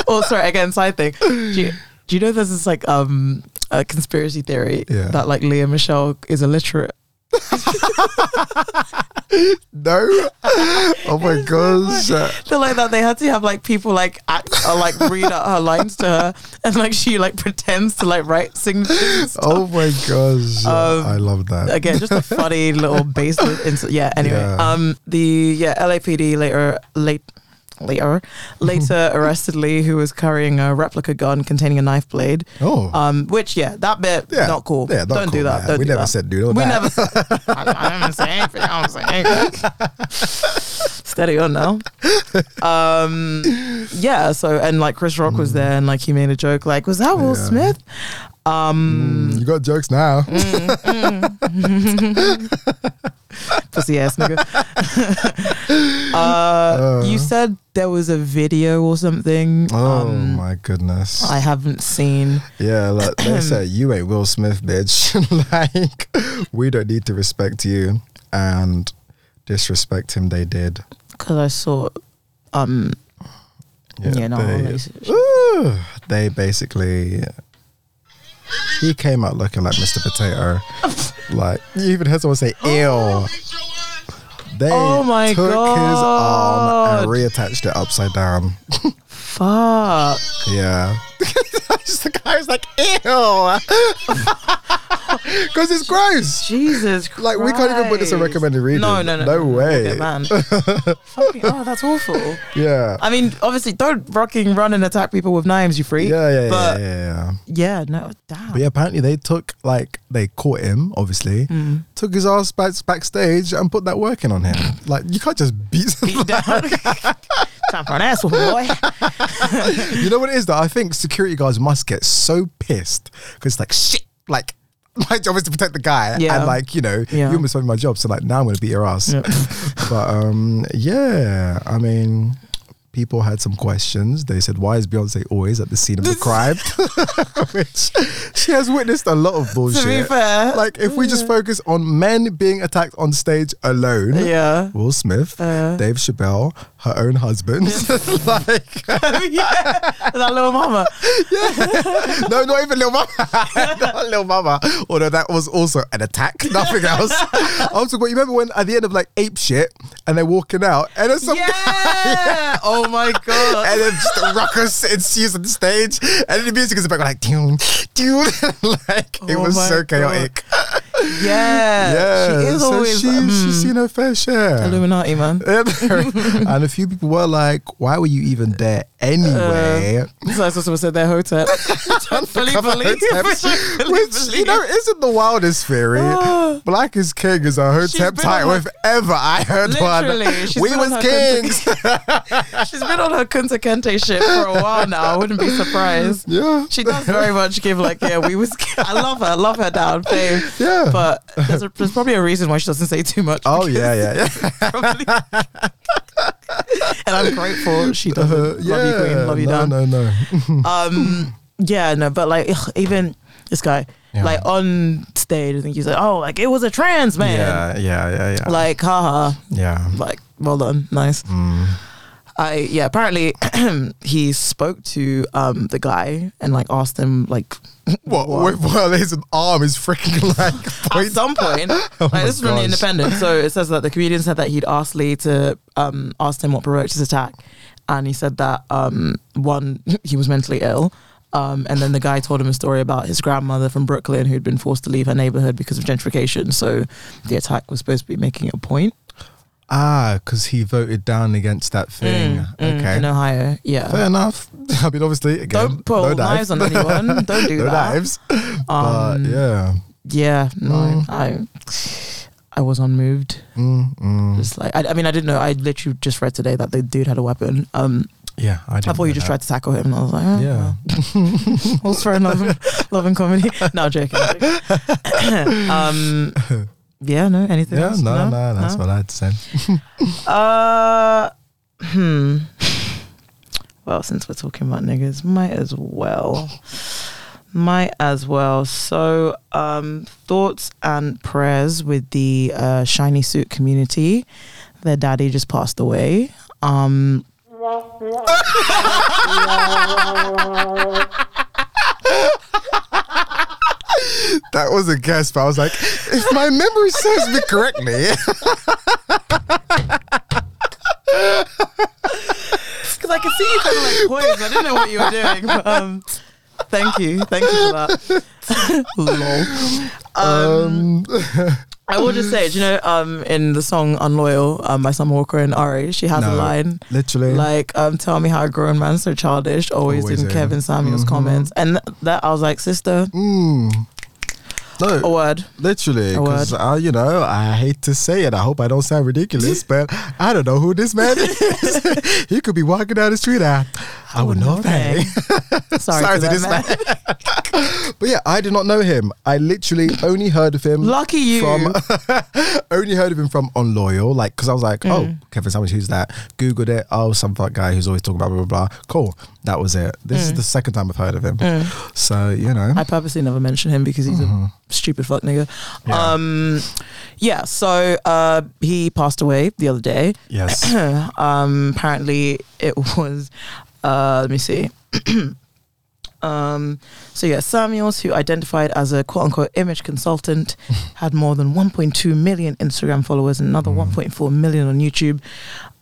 oh, sorry. Again, side thing. Do you, do you know there's this like um a conspiracy theory Yeah. that like Lea Michele is illiterate. No. Oh my gosh. Uh, So like that they had to have like people like act or like read out her lines to her and like she like pretends to like write signatures. Oh my gosh. Um, I love that. Again, just a funny little baseless incident. Yeah. Anyway, Yeah. um, the yeah LAPD later late later later arrested Lee, who was carrying a replica gun containing a knife blade. Oh. Um, which yeah, that bit Yeah. not cool. Yeah, not Don't do that. man. Don't We do never that. said do all We that. never. Said, I, I didn't say anything. I was saying. Steady on now. Um, yeah. So and like Chris Rock was there and like he made a joke like, was that Will Yeah. Smith? Um, Mm, you got jokes now. pussy ass nigga. uh, you said there was a video or something. Oh um, my goodness. I haven't seen. yeah, like they said, you ain't Will Smith, bitch. like, we don't need to respect you. And disrespect him, they did. because I saw, um, Yeah, you know, they, Ooh, they basically. He came out looking like Mr. Potato. like, you even heard someone say, oh, ew. They Oh my took his arm and reattached it upside down. fuck. Yeah. The guy was like, ew. Because it's gross. Jesus Like, we can't even put this in recommended reading. No, no, no. No way. Okay, man. Fucking, oh, that's awful. Yeah. I mean, obviously, don't fucking run and attack people with knives, you freak. Yeah, yeah, yeah, But yeah, yeah. yeah, no, damn. But yeah, apparently they took like they caught him, obviously, Hmm. took his ass back backstage and put that working on him. Like you can't just beat. Beat down. Time for an asshole, boy. you know what it is though? I think security guards must get so pissed because like shit, like. My job is to protect the guy, Yeah. and like you know, Yeah. you almost me my job, so like now I'm gonna beat your ass. Yeah. but um, yeah, I mean, people had some questions. They said, "Why is Beyonce always at the scene of the crime?" Which she has witnessed a lot of bullshit. to be fair, like if we just focus on men being attacked on stage alone, yeah. Will Smith, Uh. Dave Chappelle, her own husband, like yeah, that little mama. Yeah. no, not even little Mama, not Lil Mama. Although that was also an attack, nothing else. I was you remember when at the end of like ape shit and they're walking out and there's some Yeah. oh my god. and then just a ruckus ensues on the stage, and the music is about like tune, tune, like it Oh was my so God. Yeah. Yeah, She is so always she, mm, she's seen her fair share. Illuminati, man. and a few people were like, "Why were you even there anyway?" So I also said they're hotep. Don't fully believe Which you know isn't the wildest theory. Ah. Black is king is a been title on if ever I heard one. We on was her kings. She's been on her Kunta Kinte shit for a while now. I wouldn't be surprised. yeah, She does very much give like, yeah, we was. I love her, love her down, babe. yeah. But there's, a, there's probably a reason why she doesn't say too much. oh yeah, yeah, yeah. Probably. and I'm grateful she doesn't. Uh, love you, queen. Love you no, down. no, no. Um, yeah, no, but like ugh, even this guy, Yeah. like on stage, I think he's like, oh, like it was a trans man. Yeah, yeah, yeah, yeah. Like, haha. yeah. Like, well done, nice. Mm. I yeah. Apparently, he spoke to um the guy and like asked him like What? what- Well, well, his arm is freaking like. at some point. Oh like, this is from the. Independent. So it says that the comedian said that he'd asked Lee to um asked him what provoked his attack, and he said that um one he was mentally ill. Um, and then the guy told him a story about his grandmother from Brooklyn who'd been forced to leave her neighborhood because of gentrification. So the attack was supposed to be making a point. Ah, because he voted down against that thing. Mm, mm, okay. in Ohio, yeah. Fair enough. I mean, obviously, again, Don't pull no knives on anyone. Don't do no that. knives. but Um, yeah. Yeah, no, Mm. I I was unmoved. Mm, mm. Just like I, I mean, I didn't know. I literally just read today that the dude had a weapon. Um, Yeah, I, I thought you just that. tried to tackle him, and I was like, oh, Yeah. well. all's fair in love, love and comedy. No, joking. joking. um, yeah, no, anything Yeah, else? no, no, that's what I had to say. Uh, hmm. Well, since we're talking about niggas, might as well. Might as well. So, um, thoughts and prayers with the uh, shiny suit community. Their daddy just passed away. Um, that was a guess, but I was like, if my memory serves me correctly, Because I could see you kind of like poised. I didn't know what you were doing. But, um, thank you. Thank you for that. Lol. Um, um, I will just say, do you know, um, in the song "Unloyal" um, by Summer Walker and Ari, she has a line literally, like, um, "Tell me how a grown man so childish." Always, Always in in. Kevin Samuels' Mhm. comments, and th- that I was like, "Sister, mm, no, a word." literally, because you know, I hate to say it. I hope I don't sound ridiculous, but I don't know who this man is. he could be walking down the street. I, I would know a thing. Sorry, Sorry to this man. But yeah, I did not know him. I literally only heard of him. Lucky you. From only heard of him from Unloyal, like because I was like, oh, Mm. Kevin Samuels, who's that? Googled it. Oh, some fuck guy who's always talking about blah blah blah. Cool, that was it. This is the second time I've heard of him. Mm. So you know, I purposely never mention him because he's a stupid fuck nigga. Yeah. Um, yeah. So uh, he passed away the other day. yes, um, apparently it was. Uh, let me see. um, so yeah, Samuels, who identified as a quote unquote image consultant, had more than 1.2 million Instagram followers and another 1.4 million on YouTube.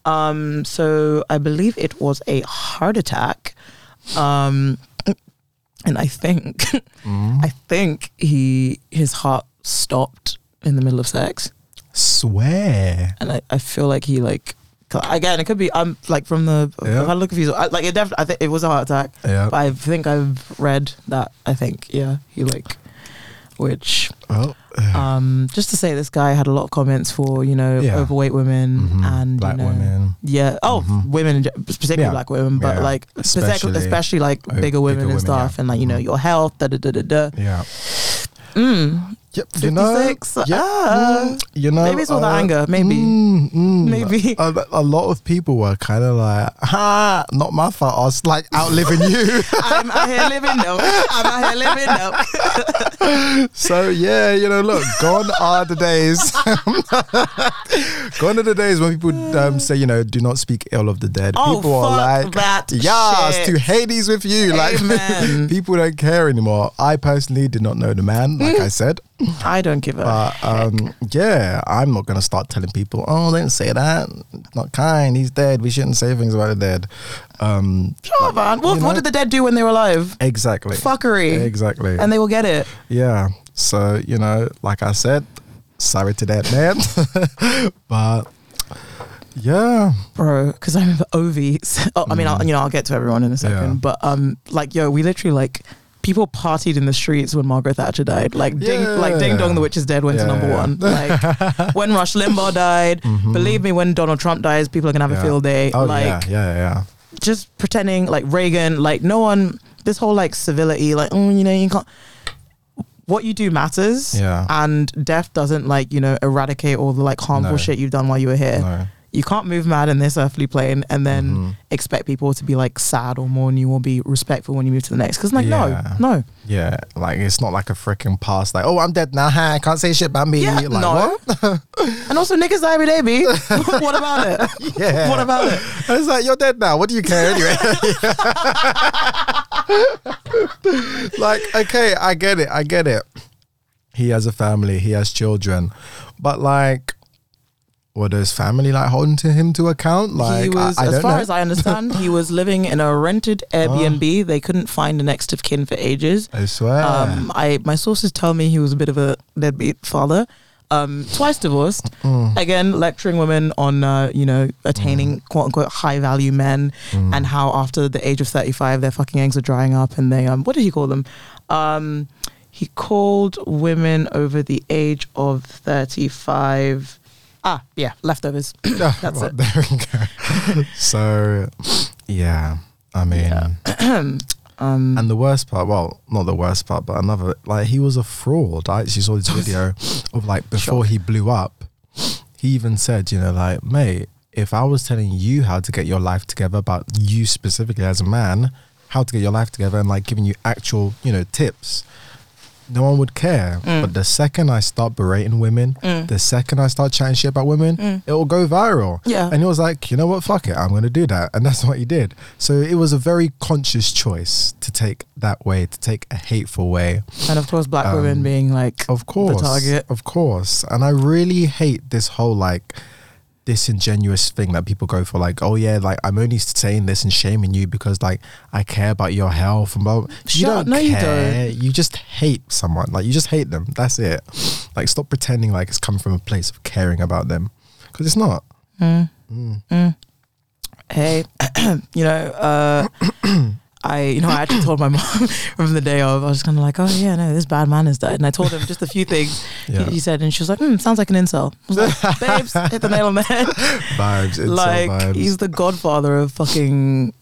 Um, so I believe it was a heart attack. Um, and I think, Mm. I think he his heart stopped in the middle of sex swear. and I, I feel like he like again it could be I'm like from the Yeah. I've had a look confused I, like it definitely I think it was a heart attack Yeah. but I think I've read that I think yeah he like which Well, um just to say this guy had a lot of comments for you know Yeah. overweight women mhm, and black you know, women. yeah oh Mhm. women particularly Yeah. black women but like especially, Especially like bigger women bigger and women, stuff and like you know Mhm. your health da da da da da Yeah. mm. Yep. You know. 56, Yeah. ah. mm, you know. Maybe it's all the uh, anger, maybe. mm, mm. Maybe. a, a lot of people were kind of like, "Ha, not my fault." I was like outliving you. I'm out here living though I'm out here living though So yeah, you know, look, gone are the days. gone are the days when people um, say, you know, do not speak ill of the dead. Oh, people are like, that yes, to Hades with you. Amen. Like, people don't care anymore. I personally did not know the man, like I said. I don't give a But um, yeah, I'm not gonna start telling people, oh, don't say that. It's not kind. He's dead. We shouldn't say things about the dead. Um, Oh man, what, what did the dead do when they were alive? exactly. Fuckery, Exactly. and they will get it. Yeah. So, you know, like I said, sorry to that man. but yeah. bro. Because I remember Ovi. Oh, I mean, I'll, Mm. you know, I'll get to everyone in a second. Yeah. But um, like, yo, we literally like people partied in the streets when Margaret Thatcher died. Like, ding, like Ding Dong, the Witch is dead went to number one. Like when Rush Limbaugh died. Mhm. Believe me, when Donald Trump dies, people are gonna have Yeah. a field day. Oh, like, yeah, yeah, yeah. just pretending like Reagan, like no one, this whole like civility, like, oh, you know, you can't. What you do matters. Yeah. And death doesn't like, you know, eradicate all the like harmful No. shit you've done while you were here. No. You can't move mad in this earthly plane and then Mhm. expect people to be like sad or mourn you or be respectful when you move to the next. Because, like, Yeah. no, no. Yeah. Like, it's not like a freaking past, like, oh, I'm dead now. Ha, I can't say shit about me. Yeah, like, no. what? And also, niggas die every day, B. what about it? Yeah. What about it? And it's like, you're dead now. What do you care anyway? like, okay, I get it. I get it. He has a family, he has children. But, like, were does family like holding to him to account? Like, he was, I, I as far know. as I understand, he was living in a rented Airbnb. They couldn't find a next of kin for ages. I swear. Um, I my sources tell me he was a bit of a deadbeat father. Um, twice divorced. Mm. Again, lecturing women on uh, you know attaining quote unquote high value men Mm. and how after the age of thirty five their fucking eggs are drying up and they um what did he call them? Um, he called women over the age of thirty five. Ah, yeah, leftovers. That's well, it. There we go. so, yeah, I mean, Yeah. um, and the worst part, well, not the worst part, but another, like, he was a fraud. I actually saw this video of like before he blew up, he even said, you know, like, mate, if I was telling you how to get your life together, about you specifically as a man, how to get your life together, and like giving you actual, you know, tips, no one would care. Mm. But the second I start berating women, Mm. the second I start chatting shit about women, Mm. it will go viral. Yeah. And he was like, you know what, fuck it, I'm gonna do that. And that's what he did. So it was a very conscious choice to take that way, to take a hateful way. And of course, black Um, women being like Of course. target. Of course. And I really hate this whole like disingenuous thing that people go for like oh yeah like i'm only saying this and shaming you because like i care about your health and blah, blah. you don't no, you care you just hate someone like you just hate them that's it like stop pretending like it's coming from a place of caring about them because it's not Mm. Mm. Mm. Hey, you know, uh, I, you know, I actually told my mom from the day of, I was kind of like, oh yeah, no, this bad man has died, and I told him just a few things yeah he, he said, and she was like, mm, sounds like an insult. I was like, babes, hit the nail on the head. vibes like vibes. he's the godfather of fucking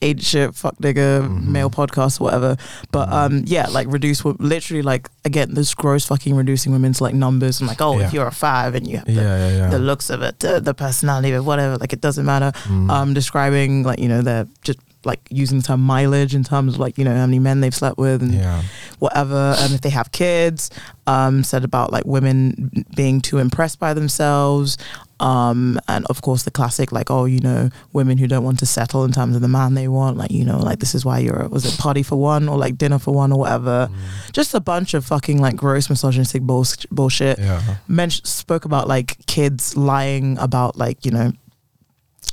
age shit, fuck nigga, Mhm. male podcast, whatever. But Mhm. um, yeah, like reduce, literally, like again, this gross fucking reducing women to like numbers. and like, oh, Yeah. if you're a five and you have the, yeah yeah yeah the looks of it, the, the personality of it, whatever, like it doesn't matter. Mm. Um, describing like you know they're just like using the term mileage in terms of like you know how many men they've slept with and yeah. whatever and if they have kids um said about like women being too impressed by themselves um and of course the classic like oh you know women who don't want to settle in terms of the man they want like you know like this is why you're was it party for one or like dinner for one or whatever. Mm. just a bunch of fucking like gross misogynistic bull- bullshit. Yeah. Men spoke about like kids lying about like you know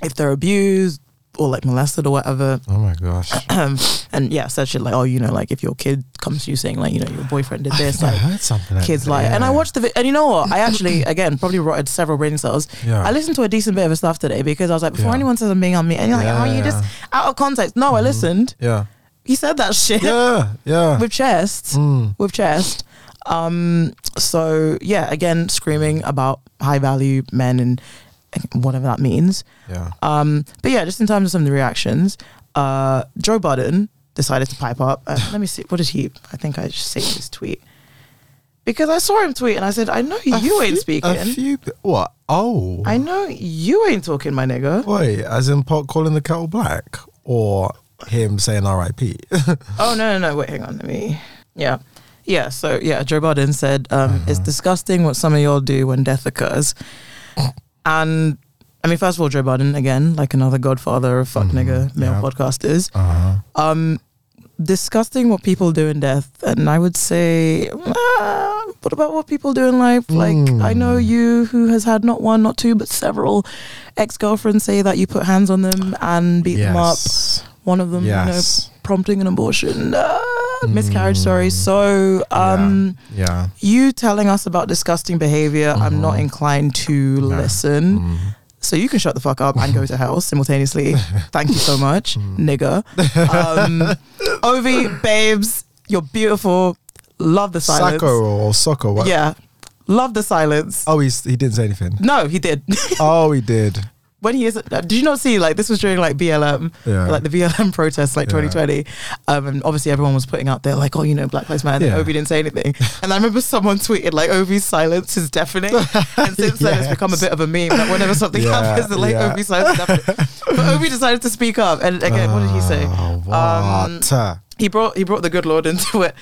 if they're abused or like molested or whatever. Oh my gosh. And yeah said shit like oh you know like if your kid comes to you saying like you know your boyfriend did this I like heard something like kids that, lie and I watched the vi- and you know what? I actually again probably rotted several brain cells. Yeah. I listened to a decent bit of his stuff today because I was like before Yeah. anyone says I'm being on me and you're like Yeah, oh you just out of context. No I Mhm. listened. Yeah. He said that shit. Yeah yeah. With chest. Mm. with chest. Um, so yeah, again, screaming about high value men and whatever that means. yeah Um, but yeah, just in terms of some of the reactions, uh, Joe Budden decided to pipe up. Uh, let me see, what did he? I think I just saved his tweet because I saw him tweet and I said, I know you A ain't speaking. A few. What? Oh. I know you ain't talking, my nigga. Wait, as in pot calling the kettle black, or him saying R.I.P. Oh no, no, no. Wait, hang on. Let me. Yeah, yeah. So yeah, Joe Budden said um, it's Uh-huh. disgusting what some of y'all do when death occurs, and I mean, first of all, Joe Budden again, like another godfather of fuck Mhm, nigga male yeah. podcasters. uh-huh. Um, disgusting what people do in death, and I would say, ah, what about what people do in life? Like I know Mm. you, who has had not one, not two, but several ex girlfriends say that you put hands on them and beat them up. One of them, you know, Yes. prompting an abortion, miscarriage. Mm. So, um, Yeah. you telling us about disgusting behavior, I'm not Mhm. inclined to No. listen. Mm. So you can shut the fuck up and go to hell simultaneously. Thank you so much, Mm. nigga. Um, Ovi, babes, you're beautiful. Love the silence. Sacco or soccer? What? Yeah, love the silence. Oh, he's, he didn't say anything. No, he did. oh, he did. When he is, did you not see like this was during like BLM? Yeah. like the BLM protests, like Yeah. 2020. Um, and obviously everyone was putting out there like, oh, you know, Black Lives Matter. Yeah. Ovi didn't say anything. And I remember someone tweeted like, Ovi's silence is deafening. And since then, it's become a bit of a meme. Like whenever something happens, they're like. Ovi's silence is deafening. but Ovi decided to speak up. And again, what did he say? Oh, Um. He brought he brought the good Lord into it.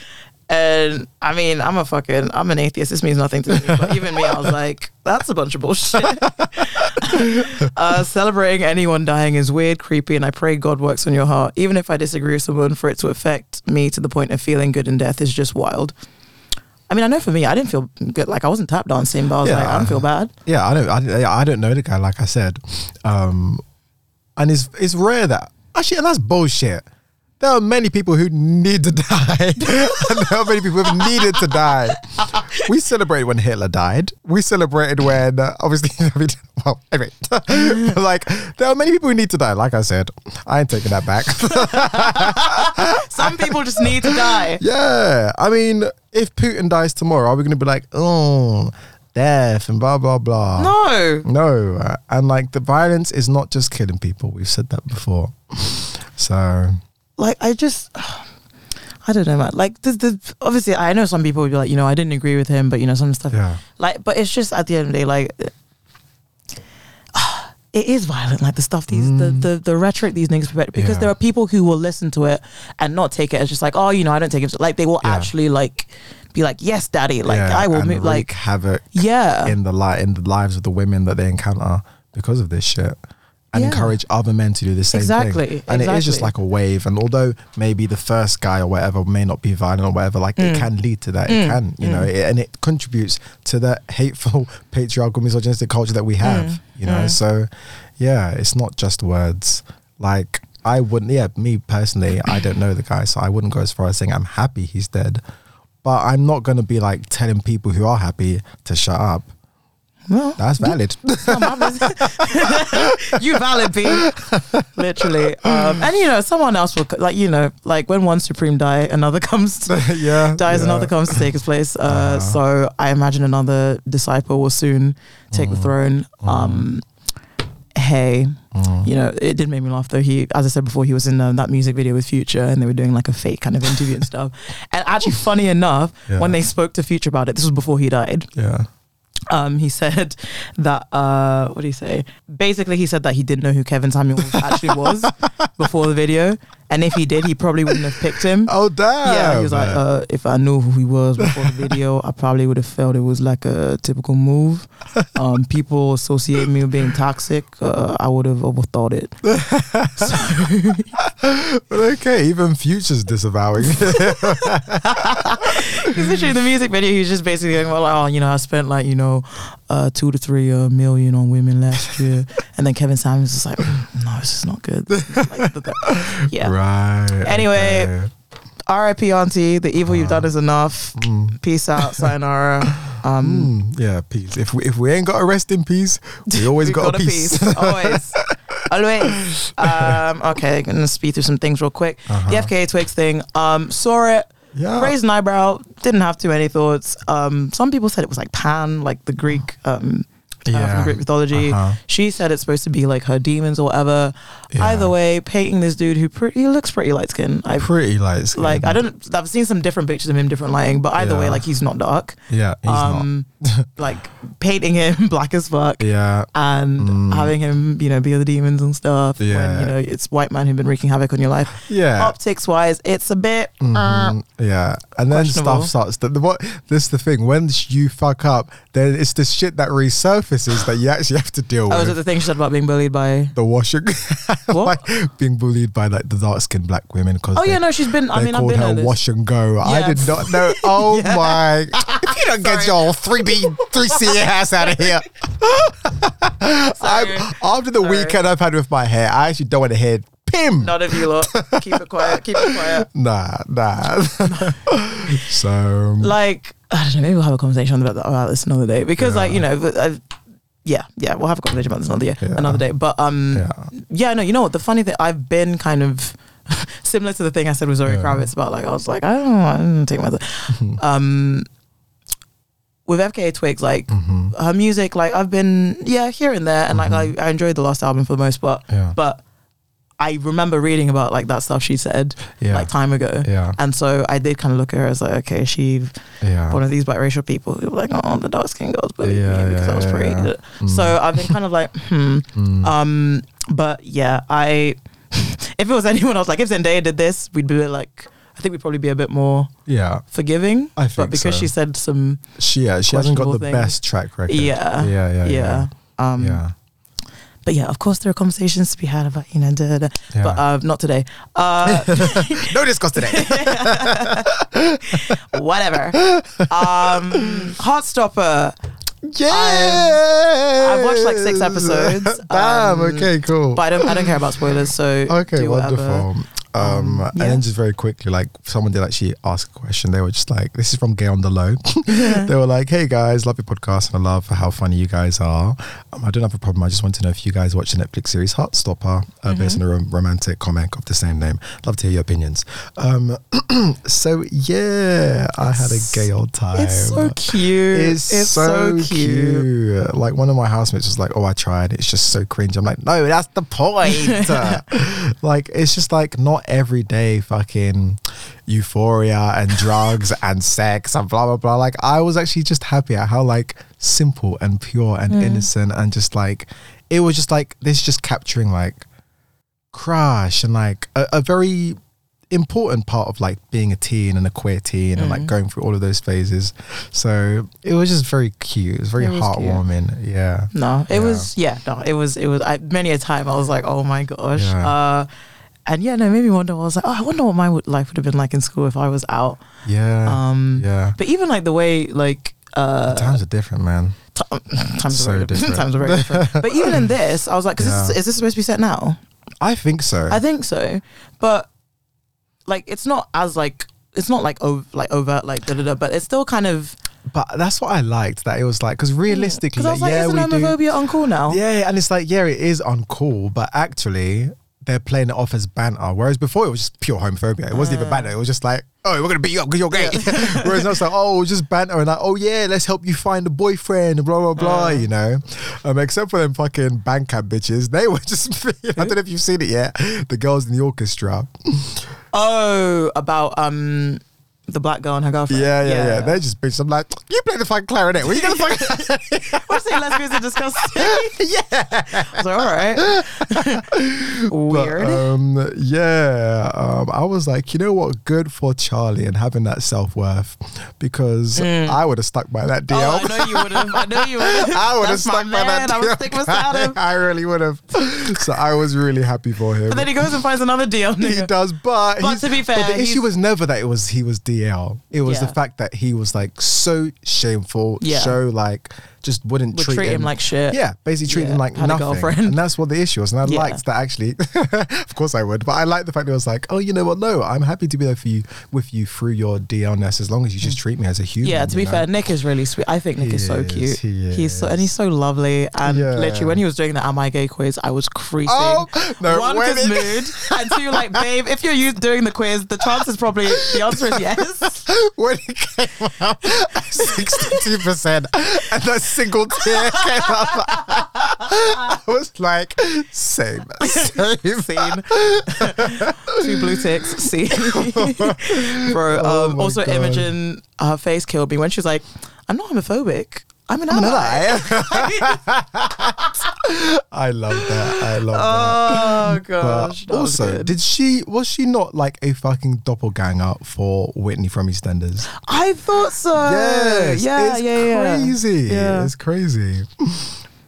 And I mean, I'm a fucking, I'm an atheist. This means nothing to me. But even me, I was like, that's a bunch of bullshit. uh, celebrating anyone dying is weird, creepy, and I pray God works on your heart. Even if I disagree with someone, for it to affect me to the point of feeling good in death is just wild. I mean, I know for me, I didn't feel good. Like I wasn't tap dancing, but I was Yeah. like, I don't feel bad. yeah, I don't. I, I don't know the guy. Like I said, um, and it's it's rare that actually, and that's bullshit. There are many people who need to die, and there are many people who have needed to die. We celebrated when Hitler died. We celebrated when, uh, obviously, well, anyway, like there are many people who need to die. Like I said, I ain't taking that back. Some people just need to die. yeah, I mean, if Putin dies tomorrow, are we going to be like, oh, death and blah blah blah? No. No, and like the violence is not just killing people. We've said that before. So like I just I don't know, man. Like the, the obviously I know some people would be like, you know, I didn't agree with him, but you know, some stuff yeah, like but it's just at the end of the day, like it is violent. Like the stuff these the, the the rhetoric these niggas because Mm. Yeah. there are people who will listen to it and not take it as just like oh you know I don't take it like they will Yeah. actually like be like yes daddy like Yeah, I will move like havoc yeah in the li- in the lives of the women that they encounter because of this shit. And Yeah. encourage other men to do the same Exactly, thing. And it is just like a wave. And although maybe the first guy or whatever may not be violent or whatever, like it Mm. can lead to that. It Mm, can, you know, it, and it contributes to the hateful patriarchal misogynistic culture that we have, Mm, you know. mm. So yeah, it's not just words. Like I wouldn't yeah, me personally, I don't know the guy, so I wouldn't go as far as saying I'm happy he's dead. But I'm not gonna be like telling people who are happy to shut up. Well That's valid. it's not my business. you valid B literally um and you know someone else will like you know like when one supreme die another comes to yeah. dies yeah. another comes to take his place uh Uh-huh. so i imagine another disciple will soon take the Mm. throne um hey Mm. you know it did make me laugh though he as i said before he was in um, that music video with future and they were doing like a fake kind of interview and stuff and actually funny enough Yeah. when they spoke to future about it this was before he died Yeah. Um, he said that uh, what did he say? Basically, he said that he didn't know who Kevin Samuels actually was before the video, and if he did, he probably wouldn't have picked him. Oh damn. yeah, he was like, uh, if I knew who he was before the video, I probably would have felt it was like a typical move. Um, people associate me with being toxic. Uh, I would have overthought it. But okay, even Future's disavowing. Because literally in the music video, he was just basically going, well, oh, you know, I spent like, you know, uh, two to three uh, million on women last year. and then Kevin Samuels is like, "Mm, no, this is not good. Like, yeah. Right. Anyway, okay. R.I.P. Auntie, the evil you've done is enough. Mm. Peace out, sayonara. Um, Mm, yeah, peace. If we if we ain't got a rest in peace, we always we've got, a peace. Always. Always. Um, okay, gonna speed through some things real quick. Uh-huh. The FKA Twigs thing. Um, saw it. Yeah. Raised an eyebrow. Didn't have too many thoughts. Um, some people said it was like Pan, like the Greek, um, Yeah. from Greek mythology. Uh-huh. She said it's supposed to be like her demons or whatever. Yeah. Either way, painting this dude who pretty he looks pretty light skinned. I Pretty light. skin. like I don't. I've seen some different pictures of him, different lighting, but either way, like he's not dark. Yeah, he's um, like painting him black as fuck. Yeah. and Mm. having him, you know, be the demons and stuff. When Yeah. you know it's white man who've been wreaking havoc on your life. Yeah. Optics wise, it's a bit. uh, Mhm. yeah, and then stuff starts. The, the, what this is the thing. When you fuck up, then it's the shit that resurfaces that you actually have to deal with. Oh, was it the thing she said about being bullied by? the washing, What? like being bullied by like the dark skinned black women because Oh yeah, no, she's been. I they mean, I've called been her wash and go. I did not know. Oh Yeah. my! If you don't get your three B three C ass out of here, I'm, after the Sorry. weekend I've had with my hair, I actually don't want to hear pim. None of you lot. keep it quiet. Keep it quiet. Nah, nah. so Like I don't know. Maybe we'll have a conversation about that, about this another day because, like, you know, uh, yeah, yeah, we'll have a conversation about this another day. Yeah. Another day. But um, yeah, Yeah, no, you know what? The funny thing, I've been kind of similar to the thing I said with Zoe Yeah. Kravitz about like I was like I don't I didn't take my um with FKA Twigs like hmm her music like I've been yeah here and there and like I, I enjoyed the last album for the most part yeah, but I remember reading about like that stuff she said yeah, like time ago yeah, and so I did kind of look at her as like okay she yeah. one of these biracial people who were like oh the dark skin girls but Yeah, yeah, because I was pretty. Mm. so I've been kind of like hmm Mm. um, but yeah, I if it was anyone else, like if Zendaya did this, we'd be like, I think we'd probably be a bit more yeah, forgiving. I think, but because so. she said some, she yeah, she hasn't got the things. best track record. yeah, yeah, yeah, yeah, yeah. um, yeah. But yeah, of course there are conversations to be had about you know, da, da, da. yeah. but uh, not today. Uh, no discuss today. whatever. Um, Heartstopper. yeah, I've watched like six episodes. Damn. Um, okay. Cool. But I don't, I don't care about spoilers. So Okay, do whatever. Um, Um, and then just very quickly, like someone did actually ask a question. They were just like, "This is from Gay on the Low." they were like, "Hey guys, love your podcast and I love how funny you guys are. Um, I don't have a problem. I just want to know if you guys watch the Netflix series Heartstopper, uh, based Mm-hmm. on a rom- romantic comic of the same name. Love to hear your opinions." Um, so yeah, I had a gay old time. It's so cute. It's, It's, so, so, cute. Like one of my housemates was like, "Oh, I tried. It's just so cringe." I'm like, "No, that's the point." like it's just like not every day fucking euphoria and drugs and sex and blah blah blah. Like I was actually just happy at how like simple and pure and innocent and just like it was just like this, just capturing like crush and like a, a very important part of like being a teen and a queer teen and Mm. like going through all of those phases. So it was just very cute. It was very It was cute. heartwarming. Yeah. No, it Yeah. was yeah, no, it was it was. I, many a time I was like, oh my gosh. Yeah. Uh, and yeah, no, it made me wonder. I was like, oh, I wonder what my life would have been like in school if I was out. Yeah. Um, yeah. But even like the way like uh, times are different, man. t- times So are very different. times are very different. but even in this, I was like, Yeah. this, is this supposed to be set now? I think so. I think so, but like it's not as like it's not like ov- like overt like da da da, but it's still kind of but that's what I liked. That it was like because realistically, I was like, yeah, isn't homophobia uncool now? Yeah, and it's like, yeah, it is on uncool, but actually they're playing it off as banter. Whereas before it was just pure homophobia. It wasn't even banter. It was just like, oh, we're gonna beat you up because you're gay. Whereas now it's like, oh, it's just banter and like, oh yeah, let's help you find a boyfriend, blah blah blah. You know, um, except for them fucking Bandcamp bitches, they were just. I don't know if you've seen it yet. The girls in the orchestra. Oh, about um the black girl and her girlfriend. Yeah, yeah, yeah. They're just bitches. I'm like, you play the fucking clarinet. What are you gonna fucking? What's saying lesbians are disgusting? yeah. I was like, all right. Weird. But, um, yeah, um, I was like, you know what? Good for Charlie and having that self worth because I would have stuck by that deal. Mm. oh, I know you would have. I know you would have. I would have stuck by that man. I would stick beside him. I really would have. So I was really happy for him. But then he goes and finds another deal. he does, but, But to be fair, the issue was never that it was he was DL. It was Yeah. the fact that he was like so shameful, Yeah. so like just wouldn't Would treat, treat him like shit. Yeah, basically treat Yeah, him like had a nothing, girlfriend. and that's what the issue was. And I Yeah. liked that actually. of course, I would, but I liked the fact that it was like, oh, you know what? No, I'm happy to be there for you with you through your DLness as long as you just treat me as a human. Yeah, to be know? fair, Nick is really sweet. I think Nick He is so cute. he He's so and he's so lovely. And Yeah. literally, when he was doing the "Am I Gay" quiz, I was creasing. Oh, no, One, because mood, and two, like, babe, if you're you doing the quiz, the chances probably the answer is yes. when it came out, sixty-two percent, and that single tear came out. I was like, same, same. Scene. Two blue ticks. See, bro. Oh Um, my also, God. Imogen, her face killed me when she was like, "I'm not homophobic. I'm an I'm ally." I love that. I love that. Oh gosh. that also, did she was she not like a fucking doppelganger for Whitney from EastEnders? I thought so. yes, Yeah. it's yeah. Yeah. crazy. Yeah. It's crazy.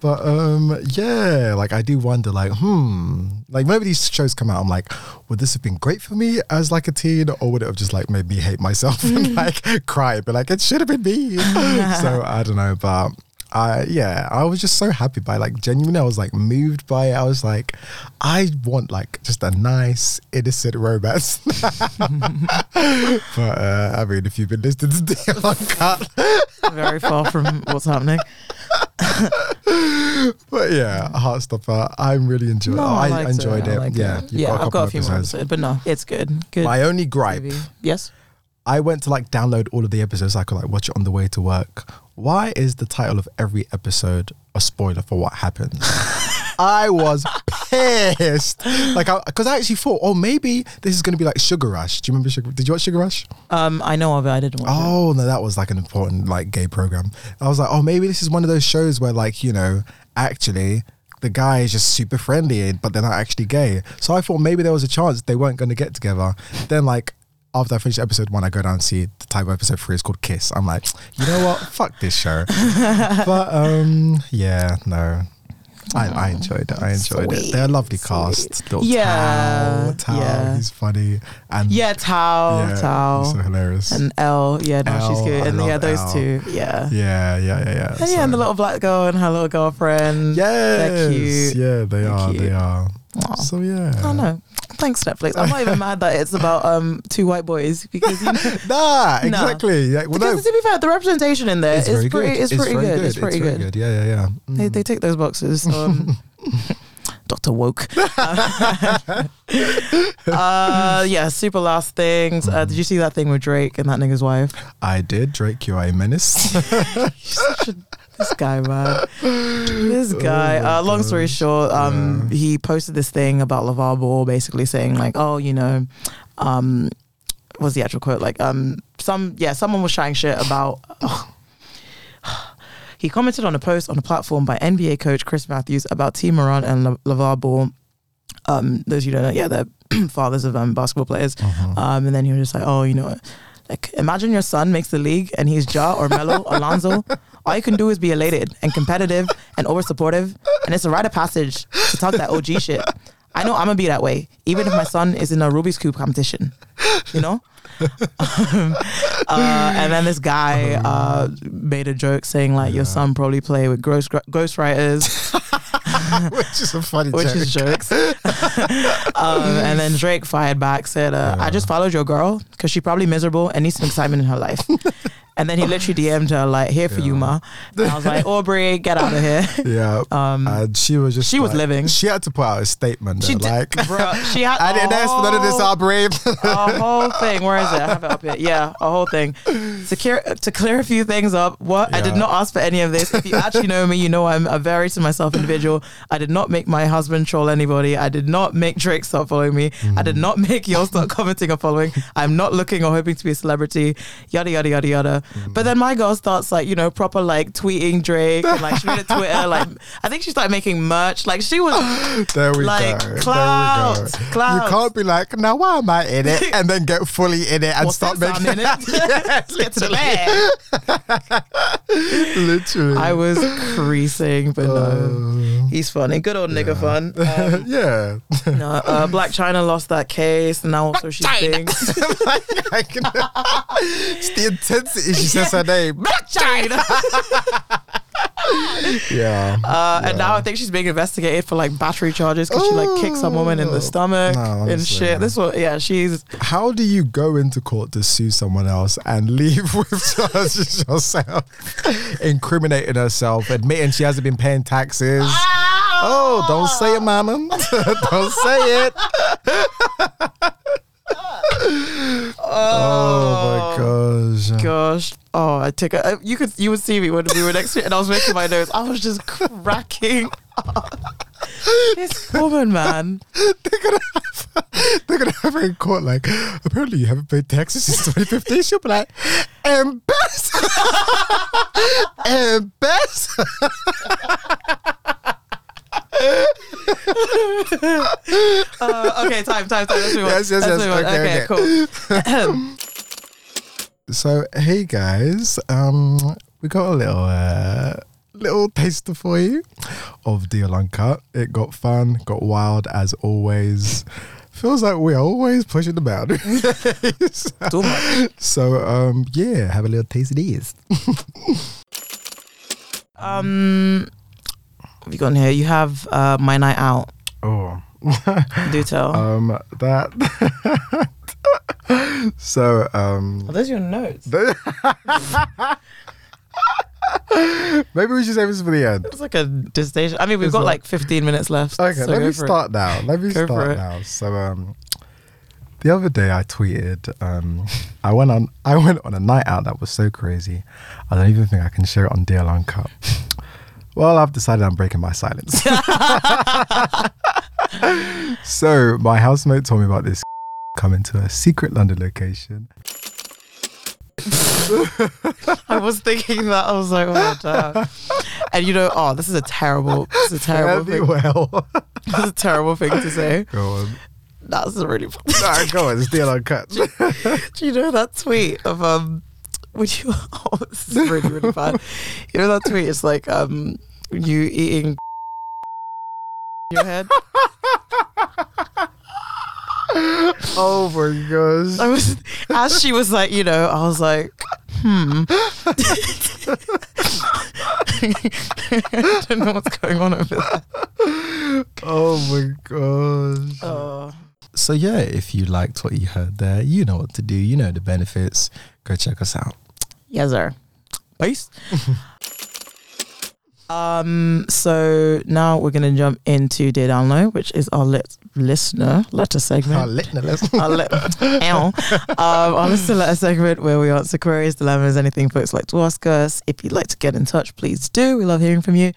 But um, yeah, like I do wonder, like, hmm, like maybe these shows come out, I'm like, would this have been great for me as like a teen, or would it have just like made me hate myself and like cry, but like it should have been me. so I don't know, but I yeah, I was just so happy by like genuinely, I was like moved by it. I was like, I want like just a nice innocent romance. but uh, I mean, if you've been listening to the uncut. Very far from what's happening. But yeah, Heartstopper. I'm really enjoying. No, it. I, I, enjoyed it. it. I yeah, it. yeah. got I've got a few more episodes. episodes, but no, it's good. Good. My only gripe. Yes. I went to like download all of the episodes so I could like watch it on the way to work. Why is the title of every episode a spoiler for what happens? I was pissed. Like, because I, actually thought, oh, maybe this is going to be like Sugar Rush. Do you remember Sugar? Did you watch Sugar Rush? Um, I know of it. I didn't watch it. Oh no, that was like an important like gay program. I was like, oh, maybe this is one of those shows where like you know, actually the guy is just super friendly, but they're not actually gay. So I thought maybe there was a chance they weren't going to get together. Then like. After I finish episode one, I go down and see the type of episode three is called Kiss. I'm like, you know what? Fuck this show. but um, yeah, no, I, I oh, enjoyed it. I enjoyed it. They're a lovely Sweet, cast. Little Yeah, Tao, Tao, yeah. he's funny, and Yeah, Tao, yeah, Tao, he's so hilarious. and Elle. Yeah, no, she's good. And yeah, those Elle. two. Yeah. Yeah, yeah, yeah, yeah. And yeah, and the little black girl and her little girlfriend. Yeah, they're cute. Yeah, they They're are. They are. Aw. So yeah. Oh, I don't know. Thanks, Netflix. I'm not even mad that it's about um two white boys because you know, Nah, No. exactly. Yeah, well, no, because to be fair, the representation in there it's is pretty. good. It's pretty good. It's pretty very good. Yeah, yeah, yeah. They Mm. they take those boxes. Um, Doctor Woke. uh, yeah, super last things. Uh, did you see that thing with Drake and that nigga's wife? I did. Drake, you are a menace. Such a- this guy, man. This guy. Oh uh, long story short, um, he posted this thing about LaVar Ball, basically saying like, oh, you know, um, what's the actual quote? Like, um, some yeah, someone was chatting shit about. He commented on a post on a platform by NBA coach Chris Matthews about Tee Morant and La- LaVar Ball. Um, those you don't know, yeah, they're fathers of um, basketball players. Uh-huh. Um, and then he was just like, oh, you know, like imagine your son makes the league and he's Ja or Melo or Lonzo. All you can do is be elated and competitive and over supportive, and it's a rite of passage to talk that OG shit. I know I'm gonna be that way, even if my son is in a Rubik's cube competition. You know. um, uh, and then this guy uh, made a joke saying like, "Your son probably play with ghost ghostwriters." which is a funny which joke. is jokes. um, and then Drake fired back, said, uh, "I just followed your girl because she's probably miserable and needs some excitement in her life." and then he literally DM'd her like, "Here for you, ma." And I was like, "Aubrey, get out of here." yeah. Um, and she was just she was living. She had to put out a statement. she though, did, like bro. She had. I didn't ask for none of this, Aubrey. a whole thing. Where is it? I have it up here. Yeah, a whole thing. To clear to clear a few things up. What I did not ask for any of this. If you actually know me, you know I'm a very to myself individual. I did not make my husband troll anybody. I did not make Drake start following me. I did not make y'all start commenting or following. I'm not looking or hoping to be a celebrity. Yada yada yada yada. But then my girl starts like you know proper like tweeting Drake and like she made a Twitter like I think she started making merch. Like she was there we Like, go. clout, there we go. clout. You can't be like, now why am I in it? And then get fully in it and well, start since I'm making in it. Let's get to the bag. literally. I was creasing, but no. Uh, He's funny. Good old nigga fun. Um, yeah. no, uh, Blac Chyna lost that case, and now also she thinks it's the intensity she says her name. Blac Chyna. Yeah. Uh, And now I think she's being investigated for like battery charges because she like kicked some woman in the stomach No, and shit. This one, yeah, she's How do you go into court to sue someone else and leave with charges yourself, incriminating herself, admitting she hasn't been paying taxes? Oh, don't say it, mama. don't say it. Oh my oh. gosh. gosh. Oh, I take a. Uh, you could you would see me when we were next to it, and I was making my nose. I was just cracking. up. this woman, man. They're gonna have they're gonna have her in court like apparently you haven't paid taxes since 2015. She'll be like, embarrassed. embarrassed. Uh, okay, time, time, time. On. Yes, yes, Let's yes. Okay, okay, cool. So hey guys, um, we got a little uh, little taster for you of DL Uncut. It got fun, got wild as always. Feels like we're always pushing the boundaries. So um, yeah, have a little taste of these. Um, have you got in here? You have uh, my night out. Oh. Do tell. Um, that. so, um, Are those your notes? maybe we should save this for the end. It's like a dissertation. I mean, we've It's got like- like 15 minutes left. Okay, so let me for it. start now. Let me Go start now. So, um, the other day I tweeted, um, I went on, I went on a night out that was so crazy. I don't even think I can share it on DL Uncut. Well, I've decided I'm breaking my silence. so, my housemate told me about this coming to a secret London location. I was thinking that. I was like, oh, damn. And you know, oh, this is a terrible, this is a terrible thing. well. This is a terrible thing to say. Go on. That's a really funny. Alright, go on. It's DL Uncut. Do you know that tweet of um would you oh this is really really bad. You know that tweet it's like um you eating your head. oh my gosh. I was as she was like, you know, I was like, hmm. I don't know what's going on over there. Oh my gosh. Oh. So yeah, if you liked what you heard there, you know what to do. You know the benefits. Go check us out. Yes, sir. Peace. um. So now we're gonna jump into Dear Download, which is our lit- listener letter segment. Our listener, listen. our, li- um, our listener letter segment where we answer queries, dilemmas, anything folks like to ask us. If you'd like to get in touch, please do. We love hearing from you.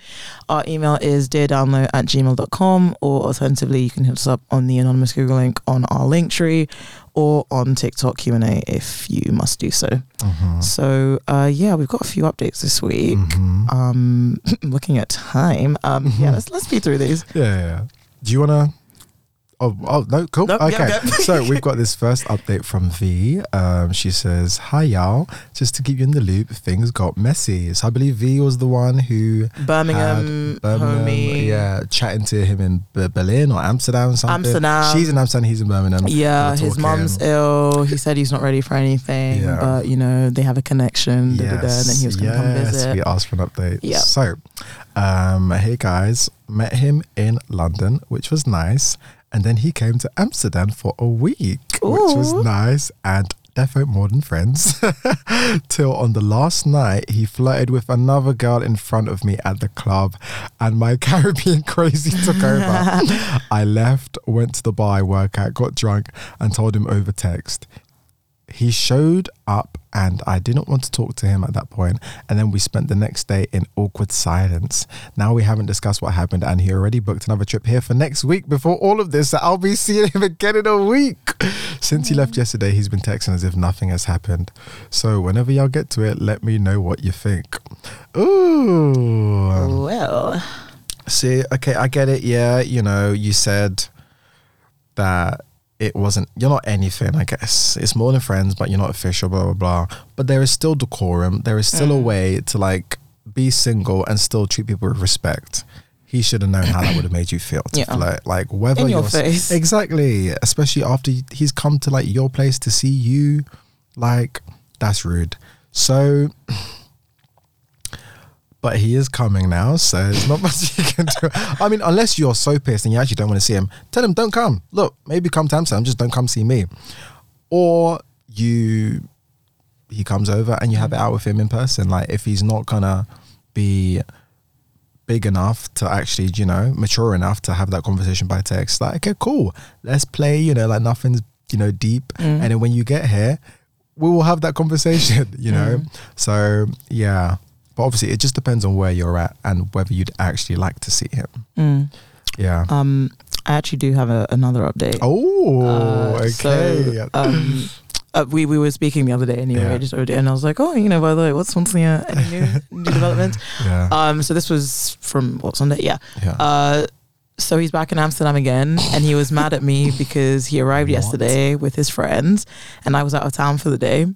Our email is deardownload at gmail.com or alternatively, you can hit us up on the anonymous Google link on our link tree or on TikTok Q&A if you must do so. Mhm. So, uh, yeah, we've got a few updates this week. Mhm. Um, looking at time, um, yeah, let's let's be through these. Yeah, yeah, yeah. Do you wanna? Oh, oh no, cool. Nope, okay, yeah. so we've got this first update from V. Um, she says, "Hi y'all. Just to keep you in the loop, things got messy. So I believe V was the one who Birmingham, Birmingham, homie. yeah, chatting to him in B- Berlin or Amsterdam, or something. Amsterdam. She's in Amsterdam. He's in Birmingham. Yeah, his mum's ill. He said he's not ready for anything, Yeah. but you know they have a connection. da, da, da, and then he was going to come visit. We asked for an update. Yeah. So, um, hey guys, met him in London, which was nice, and then he came to Amsterdam for a week, which was nice and. Defo more than friends. Till on the last night, he flirted with another girl in front of me at the club, and my Caribbean crazy took over. I left, went to the bar I work at, got drunk, and told him over text. He showed up, and I didn't want to talk to him at that point. And then we spent the next day in awkward silence. Now we haven't discussed what happened, and he already booked another trip here for next week. Before all of this, so I'll be seeing him again in a week. Since he left yesterday, he's been texting as if nothing has happened. So whenever y'all get to it, let me know what you think. Ooh. Well, See, okay, I get it. Yeah, you know, you said that it wasn't, you're not anything, I guess. It's more than friends, but you're not official, blah, blah, blah. But there is still decorum. There is still a Mm. way to like be single and still treat people with respect. He should have known how that would have made you feel to Yeah. flirt. Like, whether In your you're face. Exactly. Especially after he's come to like your place to see you. Like, that's rude. So, but he is coming now, so there's not much you can do. I mean, unless you're so pissed and you actually don't want to see him, tell him don't come. Look, maybe come to Amsterdam, just don't come see me. Or you, he comes over and you have it out with him in person. Like if he's not gonna be big enough to actually, you know, mature enough to have that conversation by text, like okay, cool, let's play. You know, like nothing's you know deep. Mm. And then when you get here, we will have that conversation. You know, so yeah. But obviously, it just depends on where you're at and whether you'd actually like to see him. mm. Yeah. um, I actually do have a, another update. oh, Uh, okay. So, um, uh, we we were speaking the other day anyway, Yeah. just there, and I was like, oh, you know, by the way, what's something uh, any new new developments? yeah. Um, so this was from what Sunday? Yeah. yeah. Uh, so he's back in Amsterdam again, and he was mad at me because he arrived What? yesterday with his friends, and I was out of town for the day.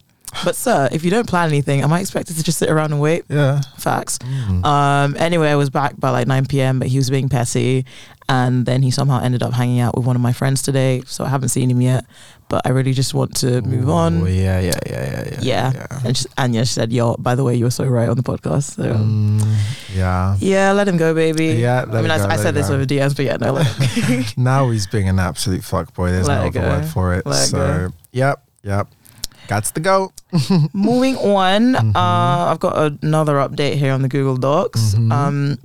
But sir, if you don't plan anything, am I expected to just sit around and wait? yeah. Facts. Mm. Um, anyway, I was back by like 9 p.m., but he was being petty. And then he somehow ended up hanging out with one of my friends today. So I haven't seen him yet, but I really just want to move Ooh, on. Yeah, yeah, yeah, yeah, yeah. Yeah. And just, Anya said, Yo, by the way, you were so right on the podcast. So Mm, yeah. yeah, let him go, baby. Yeah, I mean, it I, go, I let said this go. over DMs, but yeah, no, let Now he's being an absolute fuckboy. There's Let no other go. word for it. Let it so, go. yep, yep. Got the go. Moving on, Mhm. uh, I've got another update here on the Google Docs. Mhm. Um,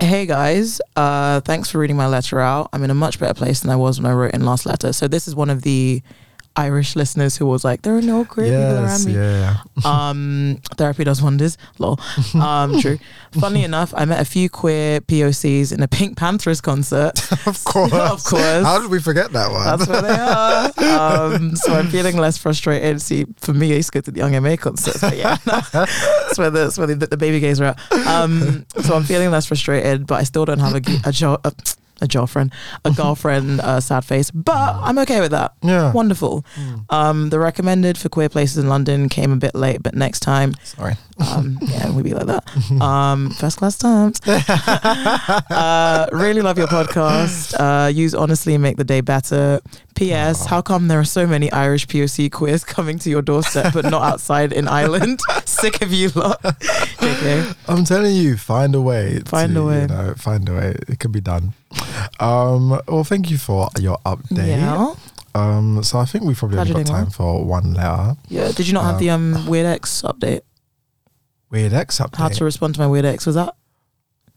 hey guys, uh, thanks for reading my letter out. I'm in a much better place than I was when I wrote in last letter. So this is one of the Irish listeners who was like, "There are no queer people around me." yeah. Um, therapy does wonders. Lol. Um, true. Funnily enough, I met a few queer POCs in a PinkPantheress concert. Of course. of course. How did we forget that one? That's where they are. Um, so I'm feeling less frustrated. See, for me, I used to go to the Young MA concerts, but yeah, that's where the that's where the, the baby gays are at. Um, so I'm feeling less frustrated, but I still don't have a a, jo- a, a girlfriend, a girlfriend, uh, sad face. But I'm okay with that. yeah. Wonderful. Um, the recommended for queer places in London came a bit late, but next time, Sorry. um, yeah, we be like that. Um, first class times. uh, really love your podcast. Uh, use honestly make the day better. P.S. How come there are so many Irish POC queers coming to your doorstep but not outside in Ireland? Sick of you lot. JK. I'm telling you, find a way. Find to, a way. You know, find a way. It can be done. Um, well, thank you for your update. Yeah. Um, so I think we've probably only got time for one letter. Yeah. Did you not have the um Weird X update? Weird X update. How to respond to my Weird X? Was that?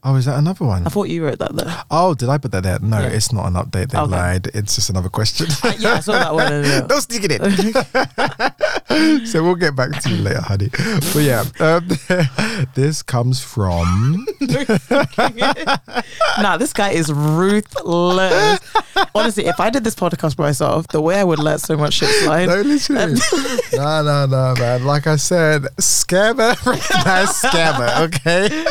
Oh, is that another one? I thought you wrote that though. Oh, did I put that there? No, Yeah. it's not an update. They Okay. lied. It's just another question. Uh, yeah, I saw that one. Don't stick it in. so we'll get back to you later, honey. But yeah, um, this comes from. nah, this guy is ruthless. Honestly, if I did this podcast by myself, the way I would let so much shit slide. No, literally. no, no, no, man. Like I said, scammer, recognize scammer, okay?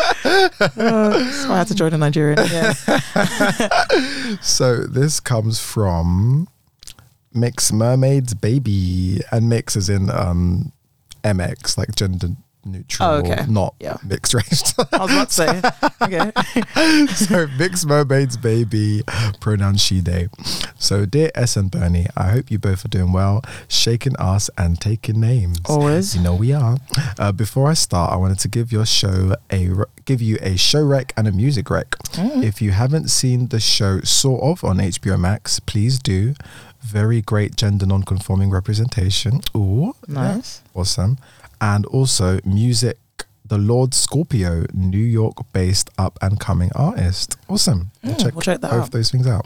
Uh, so I had to join a Nigerian. Yeah. So this comes from Mix Mermaids Baby, and mix is in um, MX, like gender neutral, Oh, okay. not Yeah. mixed race. I was about to say. Okay. so Mix Mermaids Baby, pronoun she they. So dear S and Bernie, I hope you both are doing well, shaking ass and taking names. Always. You know we are. Uh, before I start, I wanted to give your show a give you a show rec and a music rec. Mm. If you haven't seen the show sort of on HBO Max, please do. Very great gender non-conforming representation. Ooh, Nice. awesome. And also music. The Lord Scorpio, New York-based up and coming artist. Awesome. We'll Mm, we'll check that both out. those things out.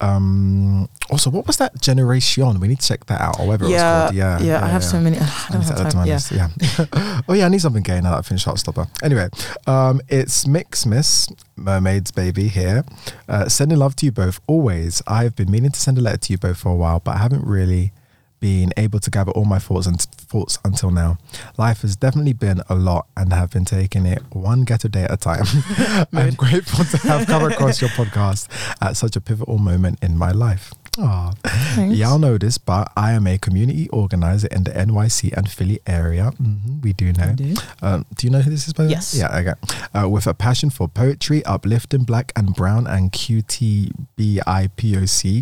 Um, also, what was that generation? We need to check that out, or whatever it was Yeah, called. Yeah, yeah, I have so many. I I don't need to add to my time. Yeah. list. Yeah. oh yeah, I need something gay now that I finished Heartstopper. Anyway, um, it's Mix Miss Mermaids Baby here. Uh, sending love to you both always. I've been meaning to send a letter to you both for a while, but I haven't really been able to gather all my thoughts and thoughts until now. Life has definitely been a lot and I have been taking it one ghetto day at a time. I'm grateful to have come across your podcast at such a pivotal moment in my life. Thanks. Y'all know this, but I am a community organizer in the NYC and Philly area. hmm we do know. do. Um, do you know who this is? By? Yes. Yeah. Okay. Uh, with a passion for poetry, uplifting Black and Brown and QTBIPOC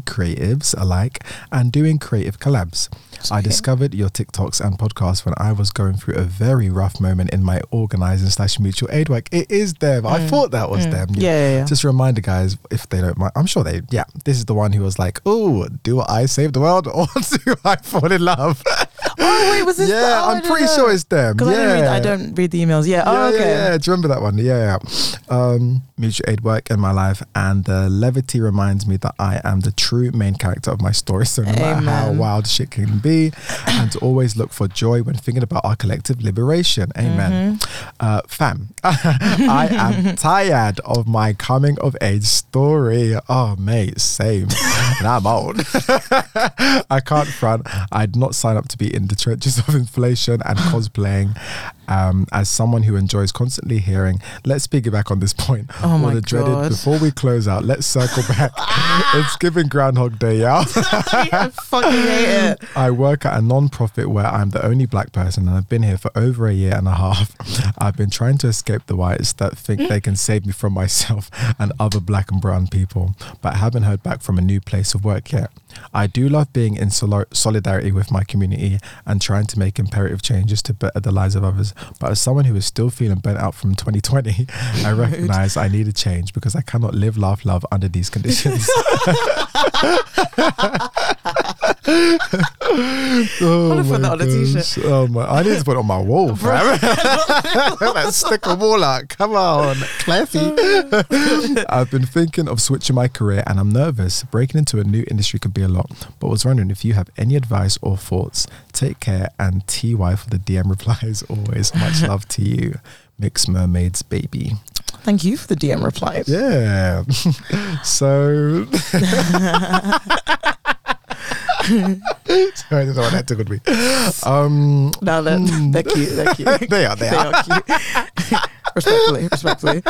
creatives alike, and doing creative collabs. I discovered your TikToks and podcasts when I was going through a very rough moment in my organizing slash mutual aid work. It is them. I Mm. thought that was Mm. them. Yeah, yeah, yeah. Just a reminder, guys, if they don't mind, I'm sure they, yeah, this is the one who was like, oh, do I save the world or do I fall in love? Oh wait, was this? yeah, the, oh, I'm pretty know. sure it's them. Yeah. I, don't read, I don't read the emails. Yeah. Yeah, oh, okay. yeah, yeah. Do you remember that one? Yeah, yeah. Um, mutual aid work in my life, and the levity reminds me that I am the true main character of my story. So no matter how wild shit can be, and to always look for joy when thinking about our collective liberation. Amen. Mm-hmm. Uh, fam, I am tired of my coming of age story. Oh, mate, same. and I'm old. I can't front. I did not sign up to be in the trenches of inflation and cosplaying. Um, as someone who enjoys constantly hearing, let's piggyback on this point. Oh my the dreaded God. before we close out. Let's circle back. it's giving Groundhog Day, yeah. I fucking hate it. I work at a non-profit where I'm the only black person and I've been here for over a year and a half. I've been trying to escape the whites that think they can save me from myself and other black and brown people, but haven't heard back from a new place of work yet. I do love being in solidarity with my community and trying to make imperative changes to better the lives of others. But as someone who is still feeling burnt out from 2020, I recognize I need a change because I cannot live, laugh, love under these conditions. oh wanna put my that on a t-shirt. Oh my! I need to put it on my wall, fam. Let's stick a wall out. Come on, classy. I've been thinking of switching my career, and I'm nervous. Breaking into a new industry could be a lot, but was wondering if you have any advice or thoughts. Take care, and TY for the DM replies. Always much love to you, Mixed Mermaids baby. Thank you for the DM replies. Yeah. so. Sorry, don't know that tickled me. Um, Now that Mm. they're cute, they're cute. they are, they They are. are cute. respectfully, respectfully.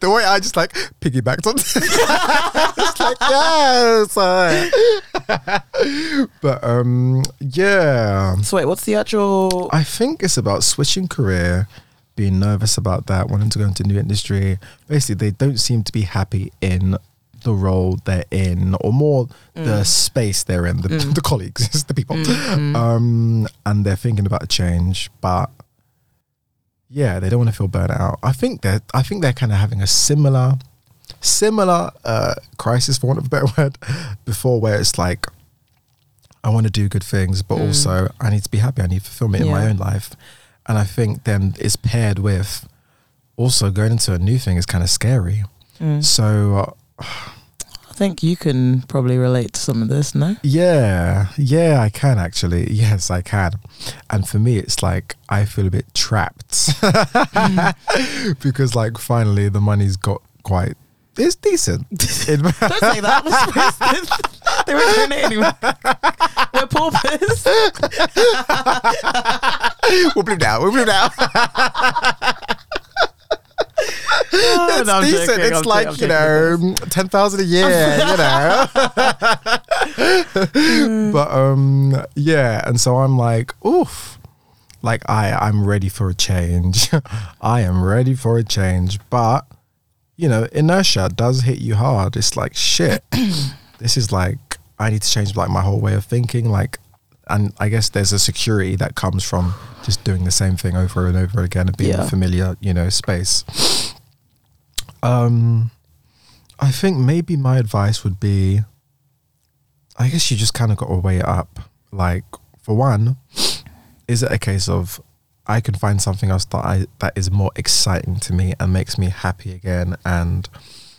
The way I just like piggybacked on, it's like yes. uh. but um, yeah, So wait, what's the actual? I think it's about switching career, being nervous about that, wanting to go into a new industry. Basically, they don't seem to be happy in the role they're in, or more the space they're in, the, the colleagues, the people. Um, and they're thinking about a change, but yeah, they don't want to feel burnt out. I think they're I think they're kind of having a similar, similar uh, crisis, for want of a better word, before where it's like, I want to do good things, but also I need to be happy. I need fulfillment in my own life, and I think then it's paired with also going into a new thing is kind of scary. Mm. So uh, think you can probably relate to some of this, no? Yeah, yeah, I can actually. Yes, I can. And for me, it's like I feel a bit trapped because, like, finally the money's got quite. It's decent. Don't say that. They were doing it anyway. We're paupers. we'll bleep now. We'll bleep now. Oh, it's no, decent. joking, it's I'm like joking, you know, ten thousand a year. you know. but um, yeah, and so I'm like, oof. Like I, I'm ready for a change. I am ready for a change. But you know, inertia does hit you hard. It's like shit. this is like I need to change like my whole way of thinking. Like, and I guess there's a security that comes from just doing the same thing over and over again and being Yeah. a familiar, you know, space. Um, I think maybe my advice would be, I guess you just kind of got to weigh it up. Like, for one, is it a case of I can find something else that I that is more exciting to me and makes me happy again? And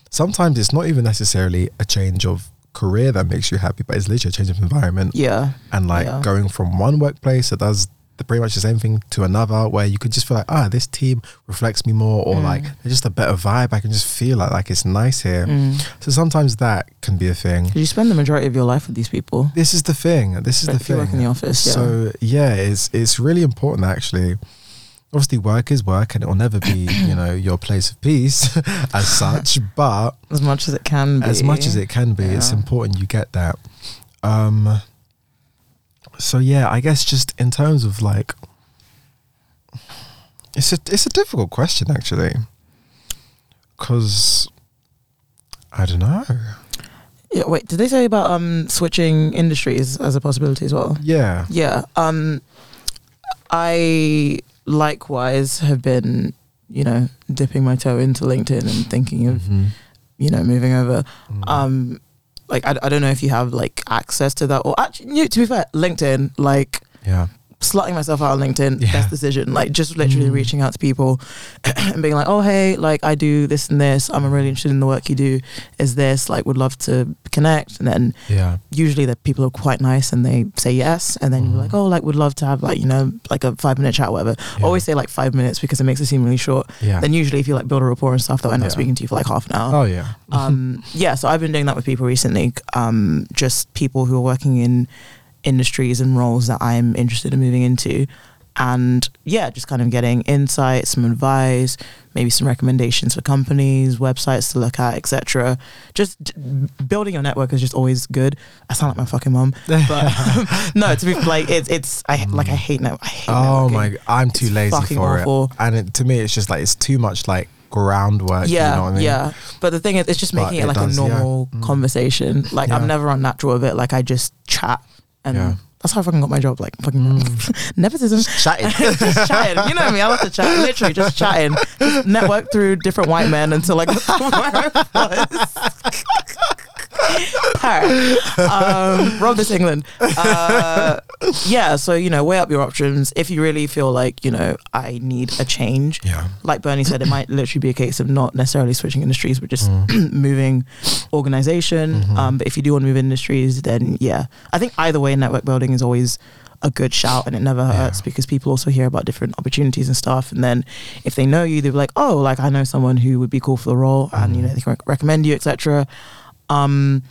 sometimes it's not even necessarily a change of career that makes you happy, but it's literally a change of environment Yeah. and like Yeah. going from one workplace that does the, pretty much the same thing to another where you could just feel like ah this team reflects me more or Mm. like there's just a better vibe i can just feel like like it's nice here Mm. so sometimes that can be a thing You spend the majority of your life with these people. this is the thing this is the If you thing work in the office, yeah. so yeah it's it's really important actually obviously work is work and it will never be you know your place of peace as such but As much as it can be. as much as it can be it's important you get that um so yeah i guess just in terms of like it's a it's a difficult question actually because i don't know Yeah, wait, did they say about um switching industries as a possibility as well? yeah Yeah. Um I likewise have been, you know, dipping my toe into LinkedIn and thinking of, Mhm. you know, moving over. Mhm. Um like I, I don't know if you have like access to that or actually to be fair, LinkedIn, like yeah slotting myself out on LinkedIn, Yeah. best decision. Like just literally Mm. reaching out to people and being like, oh hey, like I do this and this. I'm really interested in the work you do. Is this like would love to connect? And then yeah usually the people are quite nice and they say yes. And then Mhm. you're like, oh, like would love to have like you know like a five minute chat, or whatever. Yeah. Always say like five minutes because it makes it seem really short. yeah Then usually if you like build a rapport and stuff, they'll end up Yeah. speaking to you for like half an hour oh yeah um, yeah, so I've been doing that with people recently. Um, just people who are working in industries and roles that I'm interested in moving into. And yeah, just kind of getting insight, some advice, maybe some recommendations for companies, websites to look at, etc. Just d- building your network is just always good. I sound like my fucking mom, but no, to be like it's it's I like I hate net. I hate oh networking. my i'm too It's lazy for awful. it and it, to me it's just like it's too much like groundwork yeah, you know i mean yeah. But the thing is, it's just making it, it like does, a normal Mm. conversation. Like I'm never unnatural with it. Like I just chat, and Yeah. that's how I fucking got my job. Like fucking Mm. nepotism. chatting just chatting. You know me. I love to chat. Literally just chatting. Just network through different white men until like where I was. Parrot. Um, rob this England. Uh, yeah, so you know, weigh up your options. If you really feel like you know, I need a change, yeah like Bernie said, it might literally be a case of not necessarily switching industries, but just Mm. moving organization. Mhm. Um, but if you do want to move industries, then yeah, I think either way, network building is always a good shout and it never Yeah. hurts because people also hear about different opportunities and stuff. And then if they know you, they're like, oh, like I know someone who would be cool for the role and, you know, Mhm. they can rec- recommend you, etc. Um,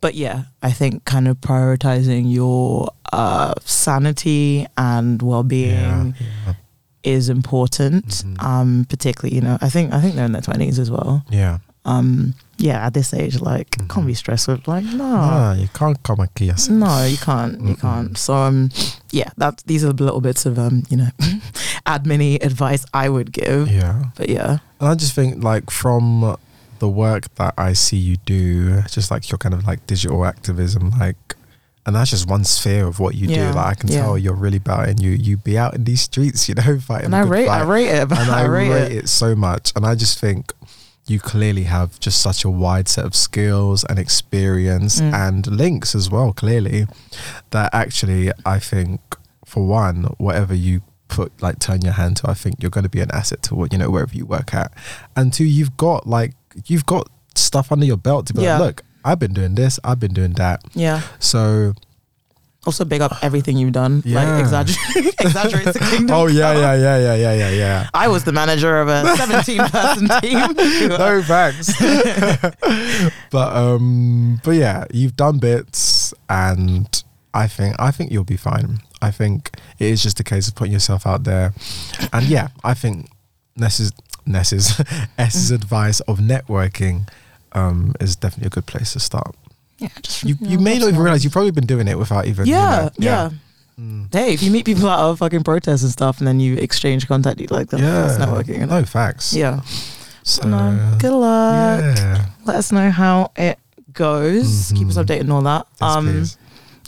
but yeah, I think kind of prioritizing your uh, sanity and well-being yeah, yeah. is important. Mhm. Um, particularly, you know, I think I think they're in their twenties as well. yeah. Um, yeah, at this age, like, can't be stressed with like, no, Ah, you can't come and yourself. no, you can't, you Mm-mm. can't. So, um, yeah, that these are the little bits of um, you know, admin advice I would give. Yeah. But yeah, And I just think like from the work that I see you do, just like your kind of like digital activism, like and that's just one sphere of what you Yeah, do. Like I can yeah. tell you're really about it and you you be out in these streets, you know, fighting and I good rate, I rate it, and I, I rate, rate it. it so much. And I just think you clearly have just such a wide set of skills and experience Mm. and links as well, clearly, that actually I think for one, whatever you put like turn your hand to, I think you're gonna be an asset to what you know, wherever you work at. And two, you've got like you've got stuff under your belt to be Yeah. like, look, I've been doing this, I've been doing that. Yeah. So Also, big up everything you've done. Yeah. Like exaggerate, exaggerate the kingdom. Oh yeah, yeah, yeah, yeah, yeah, yeah, yeah. I was the manager of a 17 person team. no facts. but um but yeah, you've done bits and I think I think you'll be fine. I think it is just a case of putting yourself out there. And yeah, I think Ness's Ness's S's advice of networking um is definitely a good place to start. Yeah, just You you may not even realize you've probably been doing it without even you Yeah, know, yeah. Mm. Hey, if you meet people at a fucking protest and stuff, and then you exchange contact, you like that, Yeah. that's networking. No facts. Yeah. So, no, good luck. yeah. Let us know how it goes. Keep us Mhm. updated and all that. Yes, um, please.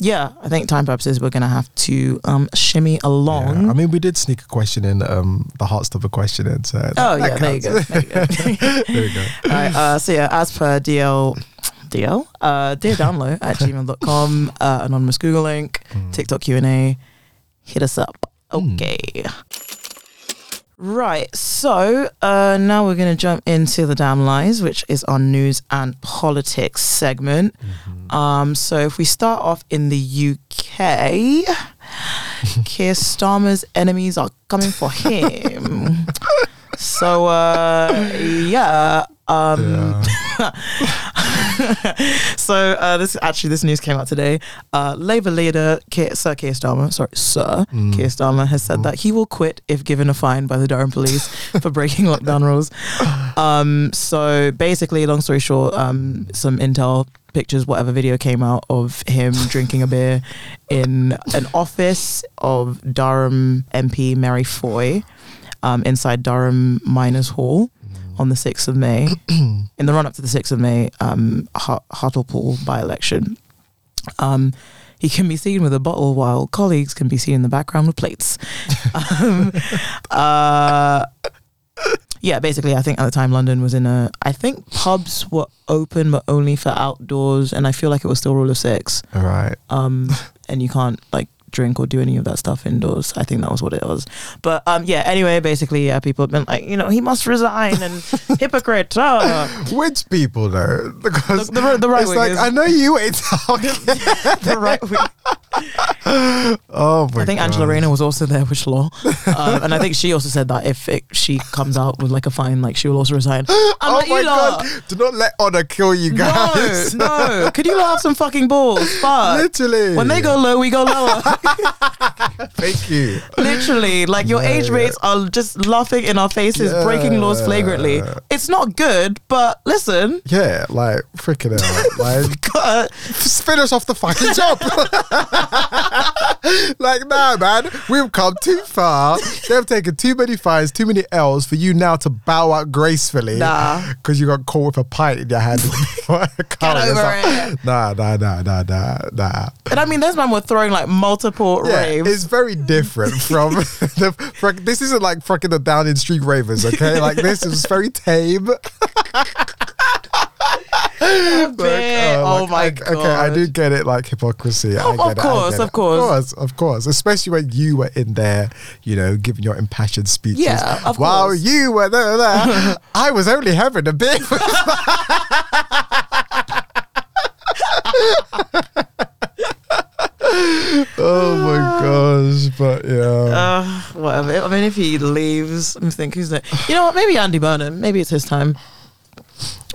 Yeah, I think time purposes we're gonna have to um shimmy along. Yeah. I mean, we did sneak a question in, um, the Heartstopper question in. So oh that yeah, there you go. There you go. there go. All right, uh, so yeah, as per DL, DL, uh, dear download at gmail.com, uh, anonymous Google link, Mm. TikTok Q&A, hit us up. Mm. Right, so uh, now we're going to jump into the damn lies, which is our news and politics segment. Mhm. Um, so if we start off in the UK, Keir Starmer's enemies are coming for him. so uh, yeah, um, Yeah. so uh, this actually this news came out today. Uh, Labour leader Keir, Sir Keir Starmer, sorry, Sir Mm. Keir Starmer has said Mhm. that he will quit if given a fine by the Durham police for breaking lockdown rules. Um, so basically, long story short, um, some intel pictures, whatever video came out of him drinking a beer in an office of Durham MP Mary Foy um, inside Durham Miners Hall on the 6th of May, in the run up to the 6th of May um, Hart- Hartlepool by election. Um, he can be seen with a bottle while colleagues can be seen in the background with plates. um, uh, yeah, basically, I think at the time London was in a. I think pubs were open but only for outdoors, and I feel like it was still rule of six. Right. Um, and you can't like drink or do any of that stuff indoors. I think that was what it was. But um, yeah. Anyway, basically, yeah, people have been like, you know, he must resign and hypocrite. Uh, Which people though? Because The- the- the right it's like. I know you ain't talking. the right. oh my I think Angela God. Rayner was also there with law, um, and I think she also said that if it, she comes out with like a fine, like she will also resign. I'm Oh like, my lot. god! Do not let honor kill you guys. No, no. Could you have some fucking balls? Fuck. Literally. When they go low, we go lower. Thank you. Literally, like your Yeah, age yeah. mates are just laughing in our faces, breaking laws flagrantly. It's not good, but listen, Yeah, like freaking hell. Like gotta- finish off the fucking job. Like, nah, man, we've come too far. They've taken too many fines, too many L's for you now to bow out gracefully. Nah. Because you got caught with a pint in your hand. Get over it. Nah, nah, nah, nah, nah, nah. and I mean, those men were throwing like multiple Yeah, raves. it's very different from the. This isn't like fucking the Downing Street Ravers, okay? Like this is very tame. Like, uh, Oh like, my I- Okay, I do get it, like hypocrisy. I Of- it, course, of course. of course, of course. Especially when you were in there, you know, giving your impassioned speeches. Yeah, of While course. you were there, there I was only having a beer. oh my gosh! But yeah. Uh, whatever. I mean, if he leaves, I'm thinking, who's that? You know what? Maybe Andy Burnham. Maybe it's his time.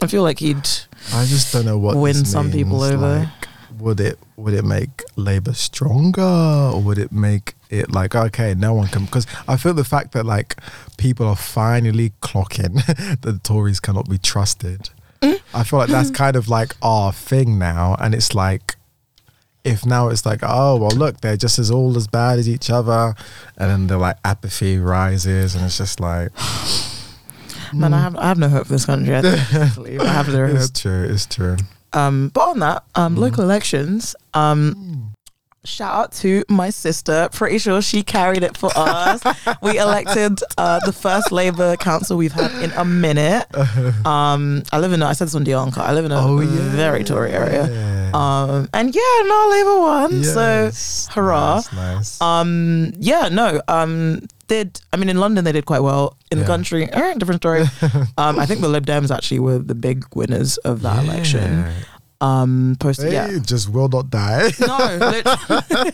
I feel like he'd. I just don't know what win some people over. like, would it would it make Labour stronger, or would it make it like okay, no one can? Because I feel the fact that like people are finally clocking that the Tories cannot be trusted. Mm. I feel like that's kind of like our thing now, and it's like. If now it's like, oh well, look, they're just as all as bad as each other, and then the like apathy rises, and it's just like, Man, I have I have no hope for this country. I, think, I have zero hope. it's true, it's true. Um, but on that, um, Mhm. local elections. Um, shout out to my sister. Pretty sure she carried it for us. we elected uh, the first Labour council we've had in a minute. Um, I live in. A, I said this on DL Uncut. I live in a Oh yeah, very Tory area. Yeah. Um, and yeah, no Labour won. So hurrah. Nice, nice. um, yeah, no. Um, did I mean in London they did quite well. In the country, eh, different story. um, I think the Lib Dems actually were the big winners of that election. Yeah. Um, posted, They yeah. just will not die. No,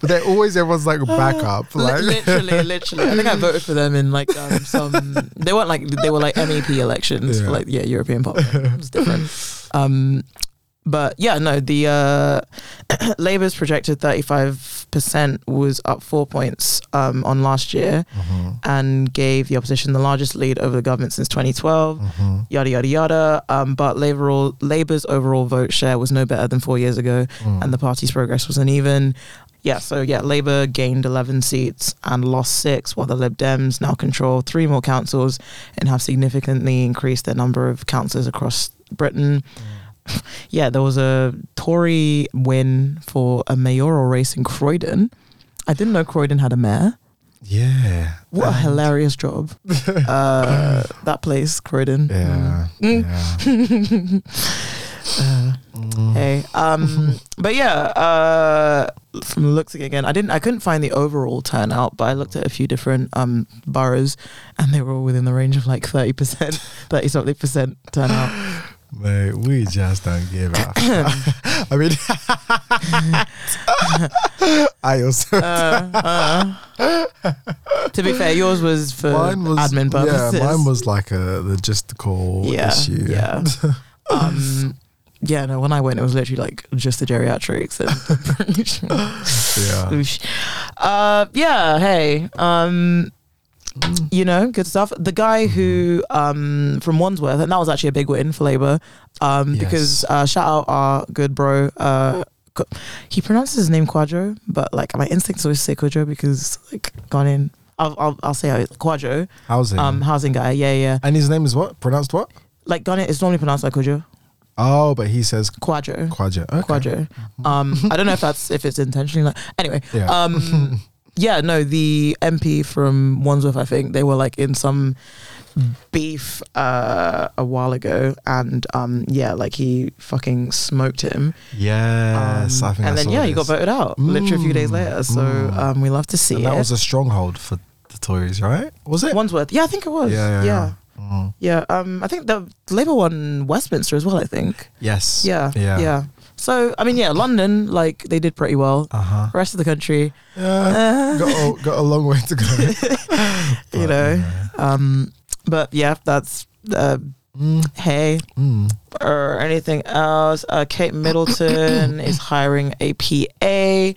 but they're always everyone's like backup. Like literally, literally. I think I voted for them in like um, some. They weren't like they were like MEP elections Yeah. for like yeah European Parliament. It was different. Um, but yeah, no, the uh, Labour's projected thirty five percent was up four points um, on last year Mhm, and gave the opposition the largest lead over the government since 2012. mhm, Yada yada yada. Um, but Labour Labour's overall vote share was no better than four years ago, mm. and the party's progress was uneven. Yeah, so yeah, Labour gained 11 seats and lost six, while the Lib Dems now control three more councils and have significantly increased their number of councillors across Britain. Yeah, there was a Tory win for a mayoral race in Croydon. I didn't know Croydon had a mayor. yeah. What a hilarious job. Uh, that place, Croydon. Yeah. Mm. Yeah. Uh, Mm. Hey, um, but yeah, uh, from looks again, I didn't, I couldn't find the overall turnout, but I looked at a few different um boroughs, and they were all within the range of like thirty percent, thirty something percent turnout. Mate, we just don't give up. I mean, I also Uh, uh. to be fair, yours was for mine was admin purposes. Yeah, mine was like a logistical Yeah, issue. yeah. um, yeah, no, when I went, it was literally like just the geriatrics and yeah. Uh, yeah. Hey. Um, you know, good stuff. The guy who um from Wandsworth, and that was actually a big win for Labour, um, Yes. because uh, shout out our good bro. Uh, he pronounces his name Quadro, but like my instincts always say Quadro because like gone in. I'll I'll, I'll say it- Quadro, Housing. um, housing guy. Yeah, yeah. and his name is what? Pronounced what? Like Ghana, it's normally pronounced like Quadro. Oh, but he says Quadro. Quadra. Okay. Quadro. Um, I don't know if that's if it's intentionally like. Anyway, Yeah. um, yeah, no, the MP from Wandsworth, I think they were like in some beef uh, a while ago, and um, yeah, like he fucking smoked him. yes, Um, I think. And then yeah, he got voted out literally a few days Mm, later. So mm. um, we love to see And it. that was a stronghold for the Tories, right? Was it? Wandsworth, yeah, I think it was. Yeah, yeah, yeah. yeah. Mm. Yeah, um, I think the Labour won Westminster as well. I think. Yes. Yeah, Yeah. yeah. So I mean, yeah, London, like they did pretty well. Uh huh. The rest of the country, Yeah. uh, got a, got a long way to go. you know. yeah. Um, but yeah, that's uh, Mm, hey mm. or anything else. Uh, Kate Middleton is hiring a PA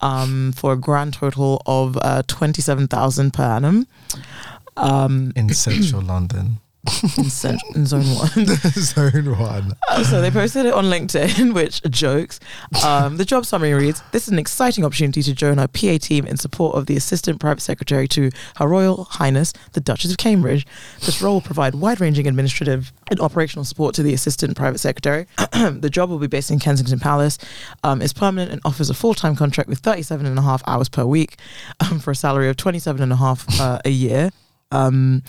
um, for a grand total of uh, twenty seven thousand per annum. Um, In central London. in, cent- in zone one. Zone one. Uh, so they posted it on LinkedIn, which jokes. Um, the job summary reads: This is an exciting opportunity to join our PA team in support of the Assistant Private Secretary to Her Royal Highness the Duchess of Cambridge. This role will provide wide-ranging administrative and operational support to the Assistant Private Secretary. the job will be based in Kensington Palace. Um, is permanent and offers a full-time contract with 37 and a half hours per week um, for a salary of 27 and a half uh, a year. Um,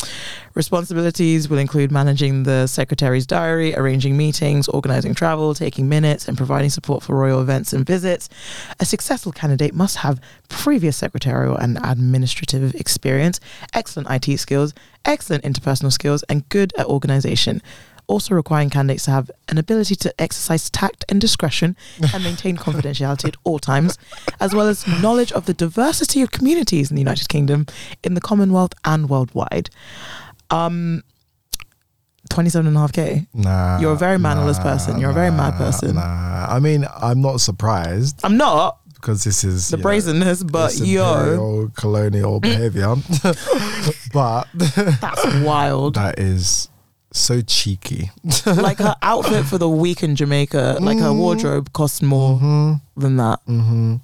responsibilities will include managing the secretary's diary, arranging meetings, organizing travel, taking minutes, and providing support for royal events and visits. A successful candidate must have previous secretarial and administrative experience, excellent IT skills, excellent interpersonal skills, and good at organization. Also requiring candidates to have an ability to exercise tact and discretion and maintain confidentiality at all times, as well as knowledge of the diversity of communities in the United Kingdom, in the Commonwealth, and worldwide. Um, 27.5k. Nah. You're a very mannerless person. You're a very mad person. Nah. I mean, I'm not surprised I'm not because this is the you know, brazenness, but yo, colonial behavior. but that's wild. that is so cheeky. like her outfit for the week in Jamaica, like her Mhm. wardrobe cost more hmm than that. hmm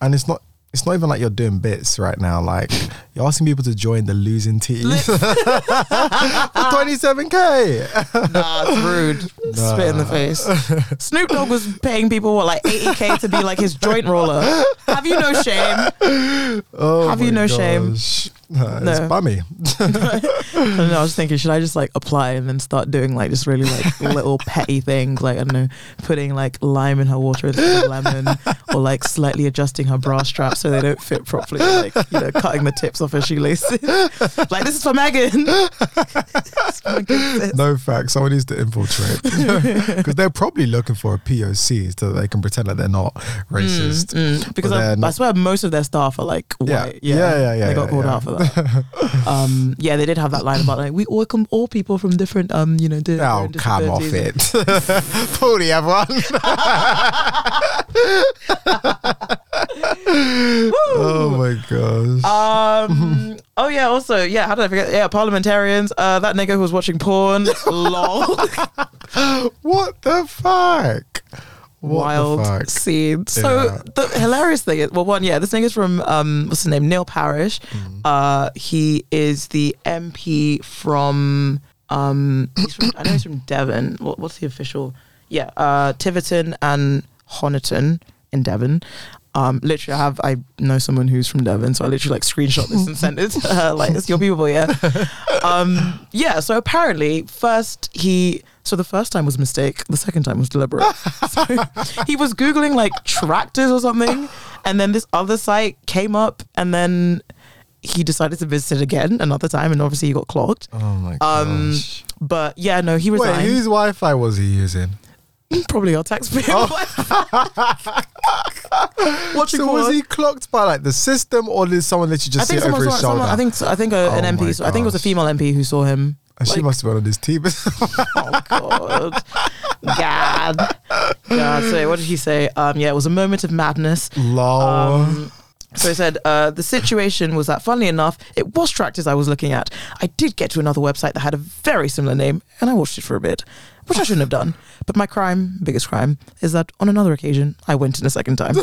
And it's not. It's not even like you're doing bits right now. Like you're asking people to join the losing team for 27k. Nah, it's rude. Spit in the face. Snoop Dogg was paying people what like 80k to be like his joint roller. Have you no shame? Oh Have you no shame? Uh, It's bummy. I don't know. I was thinking, should I just like apply and then start doing like just really like little petty things, like I don't know, putting like lime in her water instead of lemon, or like slightly adjusting her bra straps so they don't fit properly, like you know, cutting the tips off her shoelaces. like this is for Megan. It's for my good sis. No facts. Someone needs to infiltrate because they're probably looking for a POC so that they can pretend that they're not racist. Mm, mm. because I, I swear most of their staff are like Yeah. white. Yeah, yeah, yeah, They got yeah, called yeah. out for that. um, yeah, they did have that line about like we welcome all people from different, um, you know, di- Oh, come off it. Pull the other one. oh my gosh. Um. oh yeah. Also, yeah. How did I forget? Yeah, parliamentarians. Uh, that nigga who was watching porn. lol. what the fuck? What Wild scene. So the hilarious thing is, well, one, yeah, this nigga's from um, what's his name? Neil Parish. Mm. Uh, he is the MP from um. He's from, I know he's from Devon. What, what's the official? Yeah. Uh, Tiverton and Honiton in Devon. Um, literally, I have I know someone who's from Devon, so I literally like screenshot this and sent it to her. Like, it's your people, yeah. Um, yeah. So apparently, first he, so the first time was a mistake, the second time was deliberate. so he was googling like tractors or something, and then this other site came up, and then he decided to visit it again another time, and obviously he got clogged. Oh my Um, gosh. But yeah, no, he Wait, whose Wi Fi was he using? Probably our taxpayer. Watching So was he clocked by like the system or did someone literally just see think it over his shoulder? someone. I think. I think a, an Oh my MP. So I think it was a female MP who saw him. And she must have been on his team. Oh God, God, God. So what did he say? Um, yeah, it was a moment of madness. Lol. Um, so he said uh, the situation was that, funnily enough, it was tractors I was looking at. I did get to another website that had a very similar name, and I watched it for a bit, which I shouldn't have done. But my crime, biggest crime, is that on another occasion I went in a second time.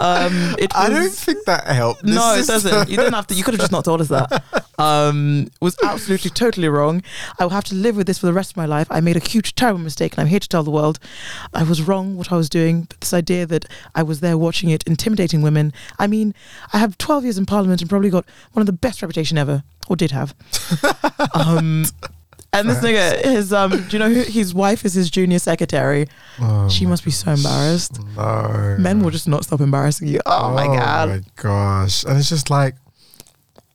um, it I don't think that helped. no, it doesn't. You didn't have to. You could have just not told us that. Um, was absolutely totally wrong. I will have to live with this for the rest of my life. I made a huge, terrible mistake, and I'm here to tell the world I was wrong. What I was doing, but this idea that I was there watching it, intimidating women. I mean, I have 12 years in Parliament and probably got one of the best reputation ever, or did have. um, and this nigga, his um, do you know who his wife is? His junior secretary. Oh she must be so embarrassed. No. Men will just not stop embarrassing you. Oh, my god. Oh my gosh. And it's just like,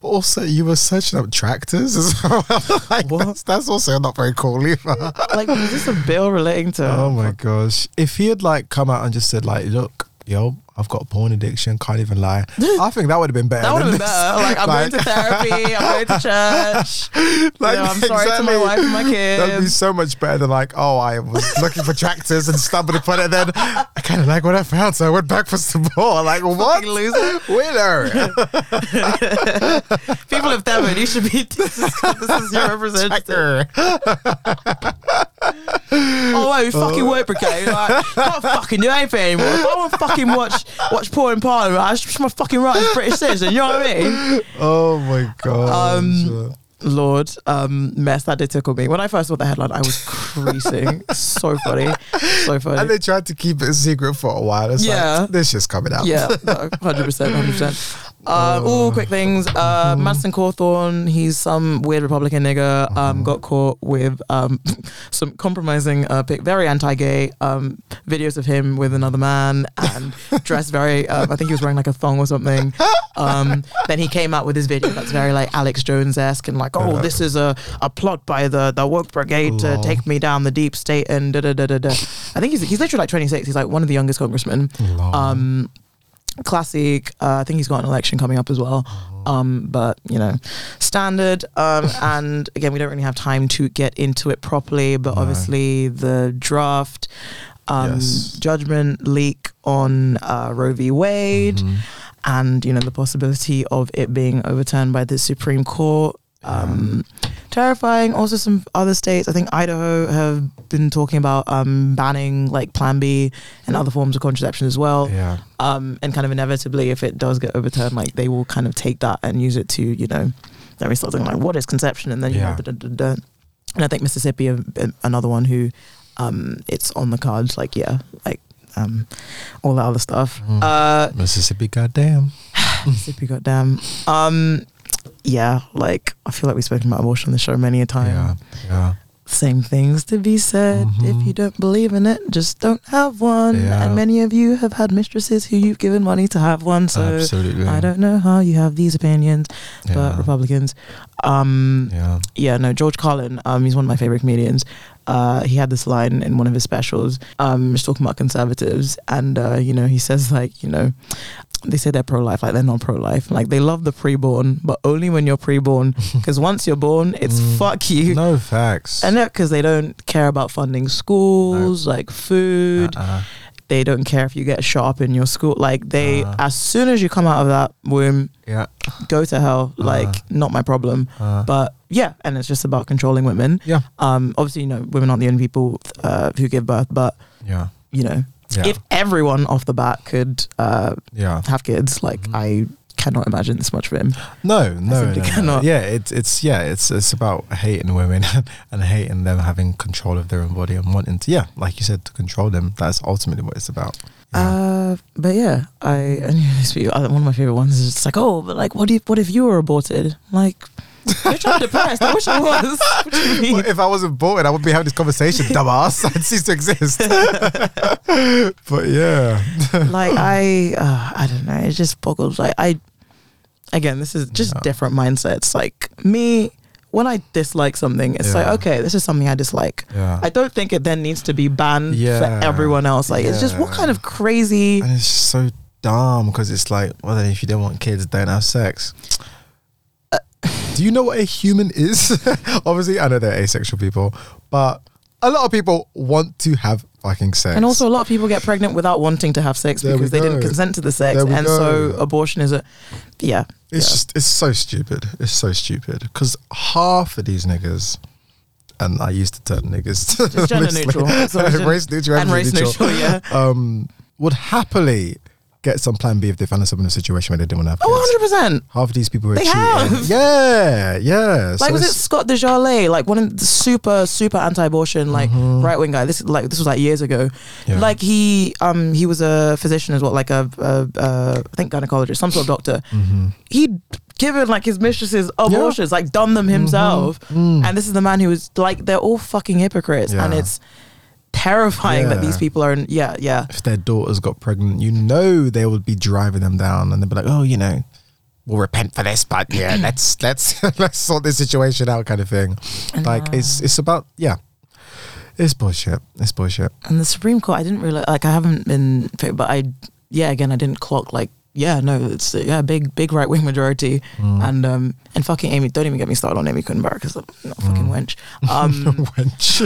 also, you were searching up tractors as well. like, What? That's, that's also not very cool either. like was this a bill relating to oh my gosh. If he had like come out and just said, like, look, yo, I've got a porn addiction, can't even lie. I think that would have been better. that would have been this. better like i'm going to therapy i'm going to church Like, you know, i'm sorry to my wife and my kids. That'd be so much better than like, oh, I was looking for tractors and stumbled upon it. Then I kind of like what I found, so I went back for some more. Like, what? Loser. Winner. people of Devon you should be this is, this is your representative oh wait fucking work brigade like can't fucking do anything anymore if I want to fucking watch watch porn in Parliament I just my fucking right as British citizen you know what I mean Oh my god. Um, Lord, um, mess that did tickle me. When I first saw the headline, I was creasing. so funny, so funny. and they tried to keep it a secret for a while. It's Yeah. like, this just coming out. Yeah, hundred percent, hundred percent. Uh, all quick things. Uh, Madison Cawthorn, he's some weird Republican nigger. Um, got caught with um, some compromising, uh, pic- very anti-gay um, videos of him with another man and dressed very. Um, I think he was wearing like a thong or something. Um, then he came out with his video that's very like Alex Jones esque and like, oh, this is a, a plot by the the woke brigade to take me down the deep state and da da da da da. I think he's he's literally like 26. He's like one of the youngest congressmen. Um, classic. Uh, I think he's got an election coming up as well. Um, but you know, standard. Um, and again, we don't really have time to get into it properly. But No. obviously, the draft um, Yes. judgment leak on uh, Roe v. Wade, Mhm. and you know the possibility of it being overturned by the Supreme Court. Um, terrifying. Also, some other states. I think Idaho have been talking about um, banning like Plan B and other forms of contraception as well Yeah. um, and kind of inevitably, if it does get overturned, like they will kind of take that and use it to, you know, then we start thinking like, what is conception? And then you Yeah. know, da, da, and I think Mississippi, uh, another one who, um, it's on the cards. Like yeah, like um, all that other stuff. Mm. Uh, Mississippi, goddamn. Mississippi, goddamn. Um, yeah, like I feel like we've spoken about abortion on the show many a time. Yeah, yeah. Same things to be said. Mhm. If you don't believe in it, just don't have one. Yeah. And many of you have had mistresses who you've given money to have one. So Absolutely. I don't know how you have these opinions, Yeah. but Republicans. Um, yeah. yeah, no, George Carlin, um, he's one of my favorite comedians. Uh, he had this line in one of his specials, um, just talking about conservatives, and uh, you know, he says like, you know, they say they're pro-life, like they're not pro-life, like they love the preborn, but only when you're preborn, because once you're born, it's Mm. fuck you. No facts. And that because they don't care about funding schools, like food. Uh-uh. They don't care if you get shot up in your school. Like they, Uh. as soon as you come out of that womb, Yeah. go to hell. Like Uh. not my problem. Uh, But yeah, and it's just about controlling women. yeah. Um, obviously, you know, women aren't the only people uh, who give birth, but Yeah. you know, Yeah. if everyone off the bat could uh, yeah. have kids, like Mhm. I cannot imagine this much for him. No, no, no, no. cannot. Yeah, it's it's yeah, it's it's about hating women and hating them having control of their own body and wanting to yeah, like you said, to control them. That's ultimately what it's about. Yeah. Uh, but yeah, I and one of my favorite ones is just like, oh, but like, what if what if you were aborted? Like, bitch, I'm depressed. I wish I was. What do you mean? Well, if I wasn't born, I wouldn't be having this conversation, dumbass. I'd cease to exist. but yeah, like I uh, I don't know, it just boggles like I again, this is just Yeah. different mindsets. Like me when I dislike something, it's like, okay, this is something I dislike. yeah. I don't think it then needs to be banned Yeah. for everyone else. Like it's just what kind of crazy and it's so dumb because it's like, well, then if you don't want kids, don't have sex. Do you know what a human is? Obviously, I know they're asexual people, but a lot of people want to have fucking sex. and also a lot of people get pregnant without wanting to have sex There because they didn't consent to the sex. And go. so abortion is a yeah. It's yeah. just it's so stupid. It's so stupid because half of these niggas, and I used to turn niggas, It's gender neutral. Gen- race neutral, and race neutral, yeah. Um, would happily get some plan B if they found themselves in a situation where they didn't want to have kids. Oh, 100%. Half of these people were They cheating. have. Yeah, yeah. Like So was it it's- Scott DesJarlais, like one of the super super anti-abortion, like Mhm. right wing guy. This is like this was like years ago. Yeah. Like he um he was a physician as well, like a, a, a I think gynecologist, some sort of doctor. Mhm. He'd given like his mistresses abortions, like done them himself. Mhm. And this is the man who was like they're all fucking hypocrites, and Yeah. it's terrifying that these people are. In, yeah, yeah. if their daughters got pregnant, you know they would be driving them down, and they'd be like, "Oh, you know, we'll repent for this, but yeah, let's let's let's sort this situation out," kind of thing. Like it's it's about yeah, it's bullshit. It's bullshit. And the Supreme Court, I didn't really like, I haven't been, but I, yeah, again, I didn't clock, like, yeah, no, it's yeah, big, big right wing majority, Mm. and um, and fucking Amy, don't even get me started on Amy Barrett because I'm not a fucking Mm. wench. Um, Wench.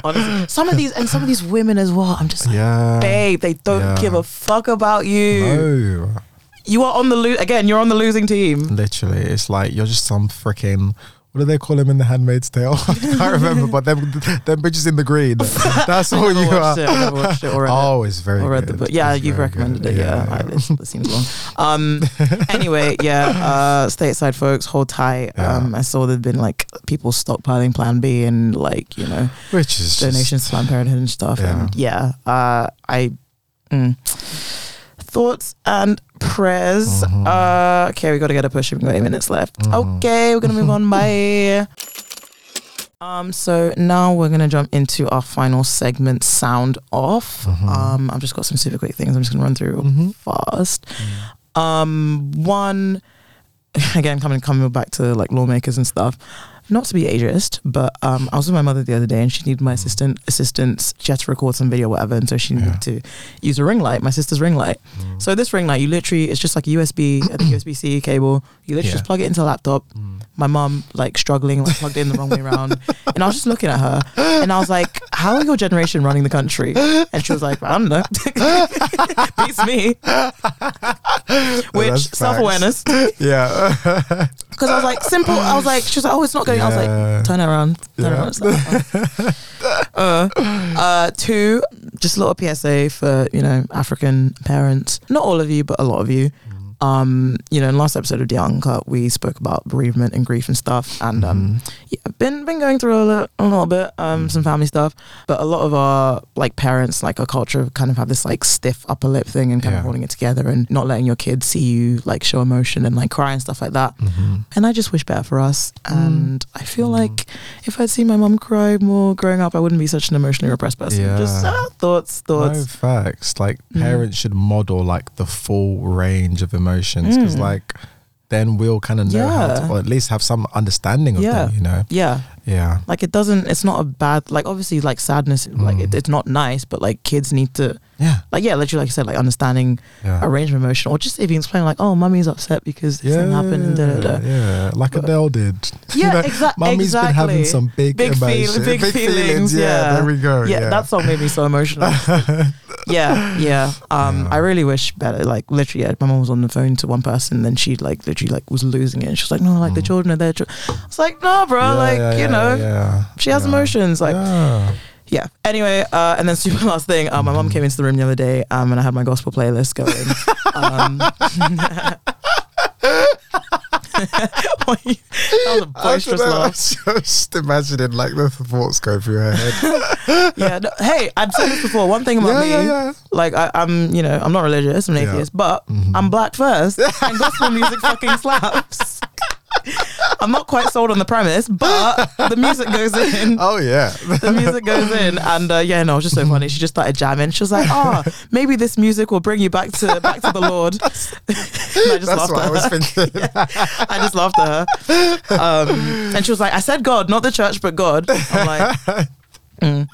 honestly, some of these and some of these women as well. I'm just like, yeah. babe, they don't Yeah. give a fuck about you. No. You are on the lo- again. You're on the losing team. Literally, it's like you're just some freaking. What do they call him in The Handmaid's Tale? I can't remember, but them, them bitches in the green. That's I all you are. it. I watched it or it. Oh, it's very or read the book. Yeah, It's you've recommended good. it. Yeah, I, this, this seems long. Um, anyway, yeah, uh, stateside folks, hold tight. Yeah. Um, I saw there'd been like people stockpiling Plan B and like you know Which is donations to Planned Parenthood and stuff. And yeah, uh, I mm. Thoughts and prayers. Mhm. Uh, okay, we got to get a push. We've got eight minutes left. Mhm. Okay, we're gonna move on. Bye. Um, so now we're gonna jump into our final segment, sound off. Mhm. Um, I've just got some super quick things. I'm just gonna run through fast. Um, one, again, coming coming back to like lawmakers and stuff. Not to be ageist, but um, I was with my mother the other day, and she needed my assistant assistance. She had to record some video, whatever, and so she needed to use a ring light, my sister's ring light. Mm. So this ring light, you literally, it's just like a USB, I think USB C cable. You literally Yeah. just plug it into a laptop. Mm. My mum like struggling, like plugged in the wrong way around, and I was just looking at her, and I was like, "How are your generation running the country?" And she was like, "I don't know, beats me." Which self awareness, Yeah. because I was like, simple. I was like, she was like, "Oh, it's not going." I was like, turn it around. Turn it Yeah. around. It's like, uh, uh, two, just a little PSA for you know African parents. Not all of you, but a lot of you. Um, you know, in last episode of The Uncut, we spoke about bereavement and grief and stuff, and um, Mm-hmm. yeah, I've been been going through a little, a little bit, um, some family stuff, but a lot of our like parents, like our culture, kind of have this like stiff upper lip thing and kind Yeah. of holding it together and not letting your kids see you like show emotion and like cry and stuff like that. Mhm. And I just wish better for us. Mm. And I feel like if I'd seen my mum cry more growing up, I wouldn't be such an emotionally repressed person. Just Yeah. uh, thoughts, No thoughts. facts. Like Mm. parents should model like the full range of emotions because Mm. like then we'll kind of know how to, or at least have some understanding of Yeah. them. You know? Yeah. Yeah. Like it doesn't, it's not a bad, like obviously like sadness, like Mm. it, it's not nice, but like kids need to, Yeah. like, yeah, literally, like I said, like understanding Yeah. a range of emotion or just even explain like, oh, mummy's upset because this thing happened and da da da. Yeah, like But- Adele did. Yeah, know, exa- Mummy's exactly. been having some big, Big feel- emotions, big feelings, Yeah, yeah. there we go. yeah, Yeah, that song made me so emotional. yeah, yeah. Um, Yeah. I really wish better. Like literally, yeah, my mom was on the phone to one person, then she like literally like was losing it, and she was like, "No, like the Mm. children are there." It's like, no, bro. Yeah, like yeah, you yeah, know, yeah. she has emotions. Like yeah. Anyway, uh, and then super last thing, uh, my mom Mhm. came into the room the other day, um, and I had my gospel playlist going. um, that was a boisterous I laugh. I'm just imagining like the thoughts go through her head. Yeah. No, hey, I've said this before. One thing about yeah, me, yeah, yeah. like I, I'm, you know, I'm not religious, I'm an atheist, but Mhm. I'm black first, and gospel music fucking slaps. I'm not quite sold on the premise, but the music goes in. Oh yeah. The music goes in, and uh, yeah, no, it was just so funny. She just started jamming. She was like, "Oh, maybe this music will bring you back to back to the Lord." and I just That's laughed what at I was thinking. I just laughed at her. Um, and she was like, "I said God, not the church, but God." I'm like, mm.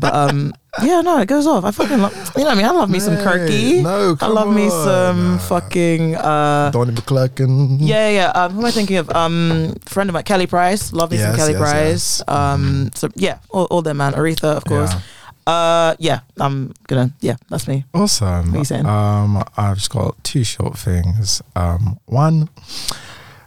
but um, yeah, no, it goes off. I fucking love. You know what I mean? I love me some Kirky. No, I love me on. some fucking. uh Donnie McClurkin. yeah, yeah. Um, who am I thinking of? Um, friend of mine, Kelly Price. Love me some Kelly yes, Price. yes. Mm-hmm. Um, so yeah, all, all them man. Aretha, of course. Yeah. Uh, yeah. I'm gonna. Yeah, that's me. Awesome. What are you saying? Um, I've just got two short things. Um, one,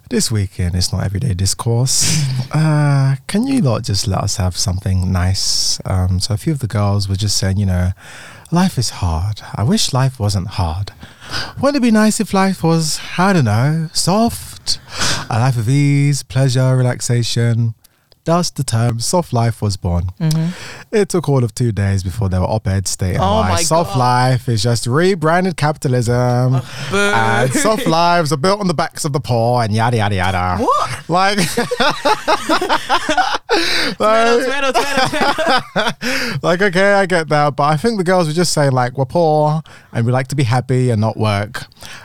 this weekend it's not everyday discourse. uh, can you lot just let us have something nice? Um, so a few of the girls were just saying, you know, life is hard. I wish life wasn't hard. Wouldn't it be nice if life was, I don't know, soft? A life of ease, pleasure, relaxation. Thus, the term soft life was born. Mm-hmm. It took all of two days before there were op-eds stating Oh why soft God. life is just rebranded capitalism and soft lives are built on the backs of the poor and yada yada yada. What? Like, like, tomato, tomato, tomato. like, okay, I get that, but I think the girls were just saying like we're poor and we like to be happy and not work,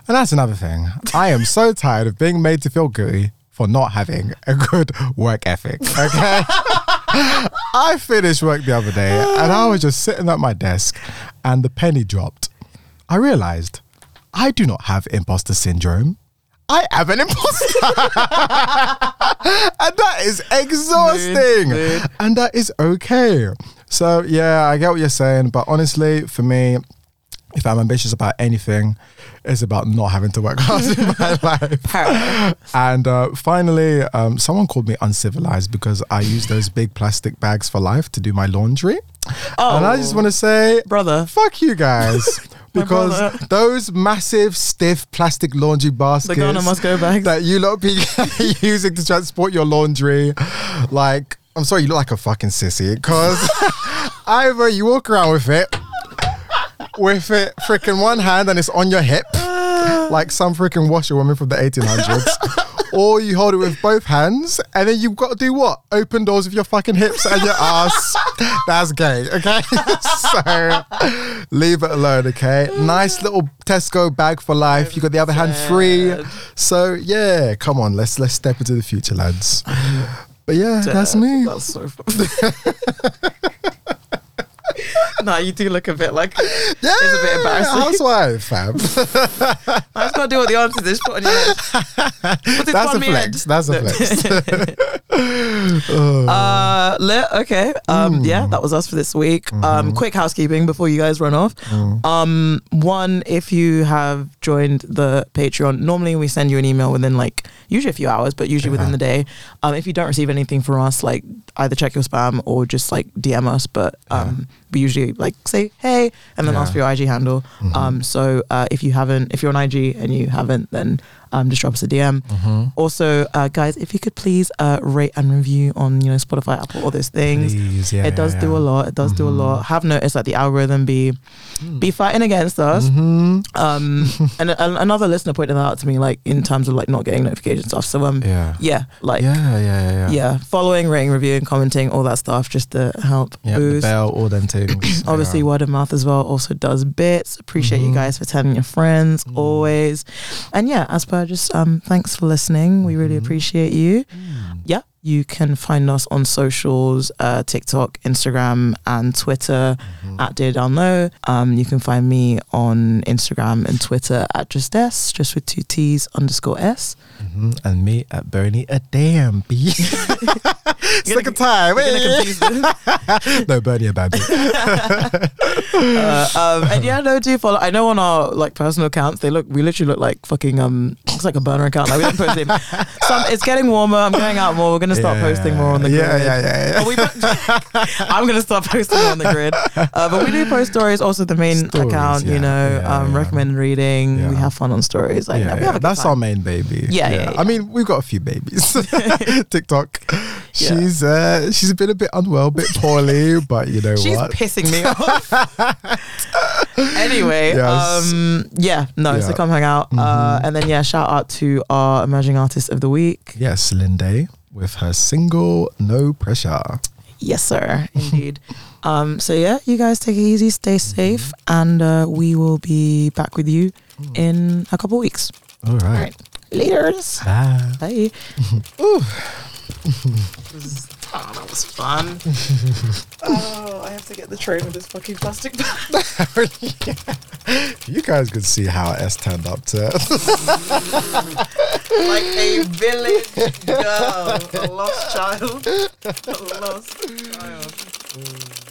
and that's another thing. I am so tired of being made to feel guilty for not having a good work ethic. Okay. I finished work the other day and I was just sitting at my desk and the penny dropped. I realized I do not have imposter syndrome. I am an imposter. and that is exhausting. Mood, mood. And that is okay. So, yeah, I get what you're saying. But honestly, for me, if I'm ambitious about anything, it's about not having to work hard in my life. And uh, finally, um, someone called me uncivilized because I use those big plastic bags for life to do my laundry. Oh, And I just want to say, brother. fuck you guys. Because those massive, stiff plastic laundry baskets Ghana must go back. that you lot be using to transport your laundry, like, I'm sorry, you look like a fucking sissy. Because either you walk around with it, with it freaking one hand and it's on your hip, ah. like some freaking washerwoman from the 1800s, or you hold it with both hands and then you've got to do what? Open doors with your fucking hips and your ass. That's gay, okay? so leave it alone, okay? Nice little Tesco bag for life. You got the other hand free. So yeah, come on, let's let's step into the future, lads. But yeah, that's me. That's so funny. nah, you do look a bit like. Yeah, It's a bit embarrassing. Housewife, fam. I just gotta do what the answer is. Put on your head. That's a flex. That's a No. flex. Oh. Uh, lit. Okay. Um, Mm. yeah, that was us for this week. Mm-hmm. Um, quick housekeeping before you guys run off. Mm. Um, one, if you have joined the Patreon, normally we send you an email within like usually a few hours, but usually within the day. Um, if you don't receive anything from us, like either check your spam or just like DM us. But um, we usually like say hey and then Yeah. ask for your IG handle. Mhm. Um, so uh, if you haven't, if you're on IG and you haven't, then um, just drop us a DM. Mhm. Also, uh, guys, if you could please uh, rate and review on you know Spotify, Apple, all those things. Please, yeah, it does yeah, do yeah. a lot. It does do a Mhm. lot. Have noticed that the algorithm be be fighting against us. Mhm. Um, and, and another listener pointed that out to me, like in terms of like not getting notifications stuff. So um, yeah, Yeah. like yeah, yeah. yeah, yeah, yeah. following, rating, reviewing, commenting, all that stuff, just to help Yeah, the boost. bell, all them things. Obviously, word of mouth as well also does bits. Appreciate you Mhm. guys for telling your friends Mm. always. And yeah, as per just um, thanks for listening. We really Mhm. appreciate you. Mm. Yeah, you can find us on socials, uh, TikTok, Instagram, and Twitter Mhm. at Dear Down Low. Um, you can find me on Instagram and Twitter at just S, just with two T's underscore S. Mhm. And me at Bernie a damn B. Second time. You're gonna confuse no, Bernie a bad B. uh, um, and yeah, no, do follow. I know on our like personal accounts, they look. We literally look like fucking. Um, it's like a burner account. Like we don't post it. Some, it's getting warmer. I'm going out more. We're gonna start Yeah. posting more on the yeah, grid. Yeah, yeah, yeah. But we, I'm gonna start posting more on the grid. Uh, but we do post stories. Also, the main Stories, account. yeah, you know, yeah, um, yeah. recommended reading. We have fun on stories. Like yeah, we yeah. have a That's time. our main baby. Yeah, yeah, yeah. I mean, we've got a few babies. TikTok. She's uh, she's been a bit unwell, a bit poorly, but you know what? She's what? pissing me off. anyway, Yes. um, yeah, no, so come hang out. Uh, Mhm. and then, yeah, shout out to our emerging artist of the week. yes, Linde with her single "No Pressure." Yes, sir, indeed. um, so, yeah, you guys take it easy, stay safe, and uh, we will be back with you in a couple weeks. All All right. Right. Laters. Bye. Bye. Ooh. Oh, that was fun. oh, I have to get the train with this fucking plastic bag. You guys could see how S turned up to. like a village girl, a lost child, a lost child.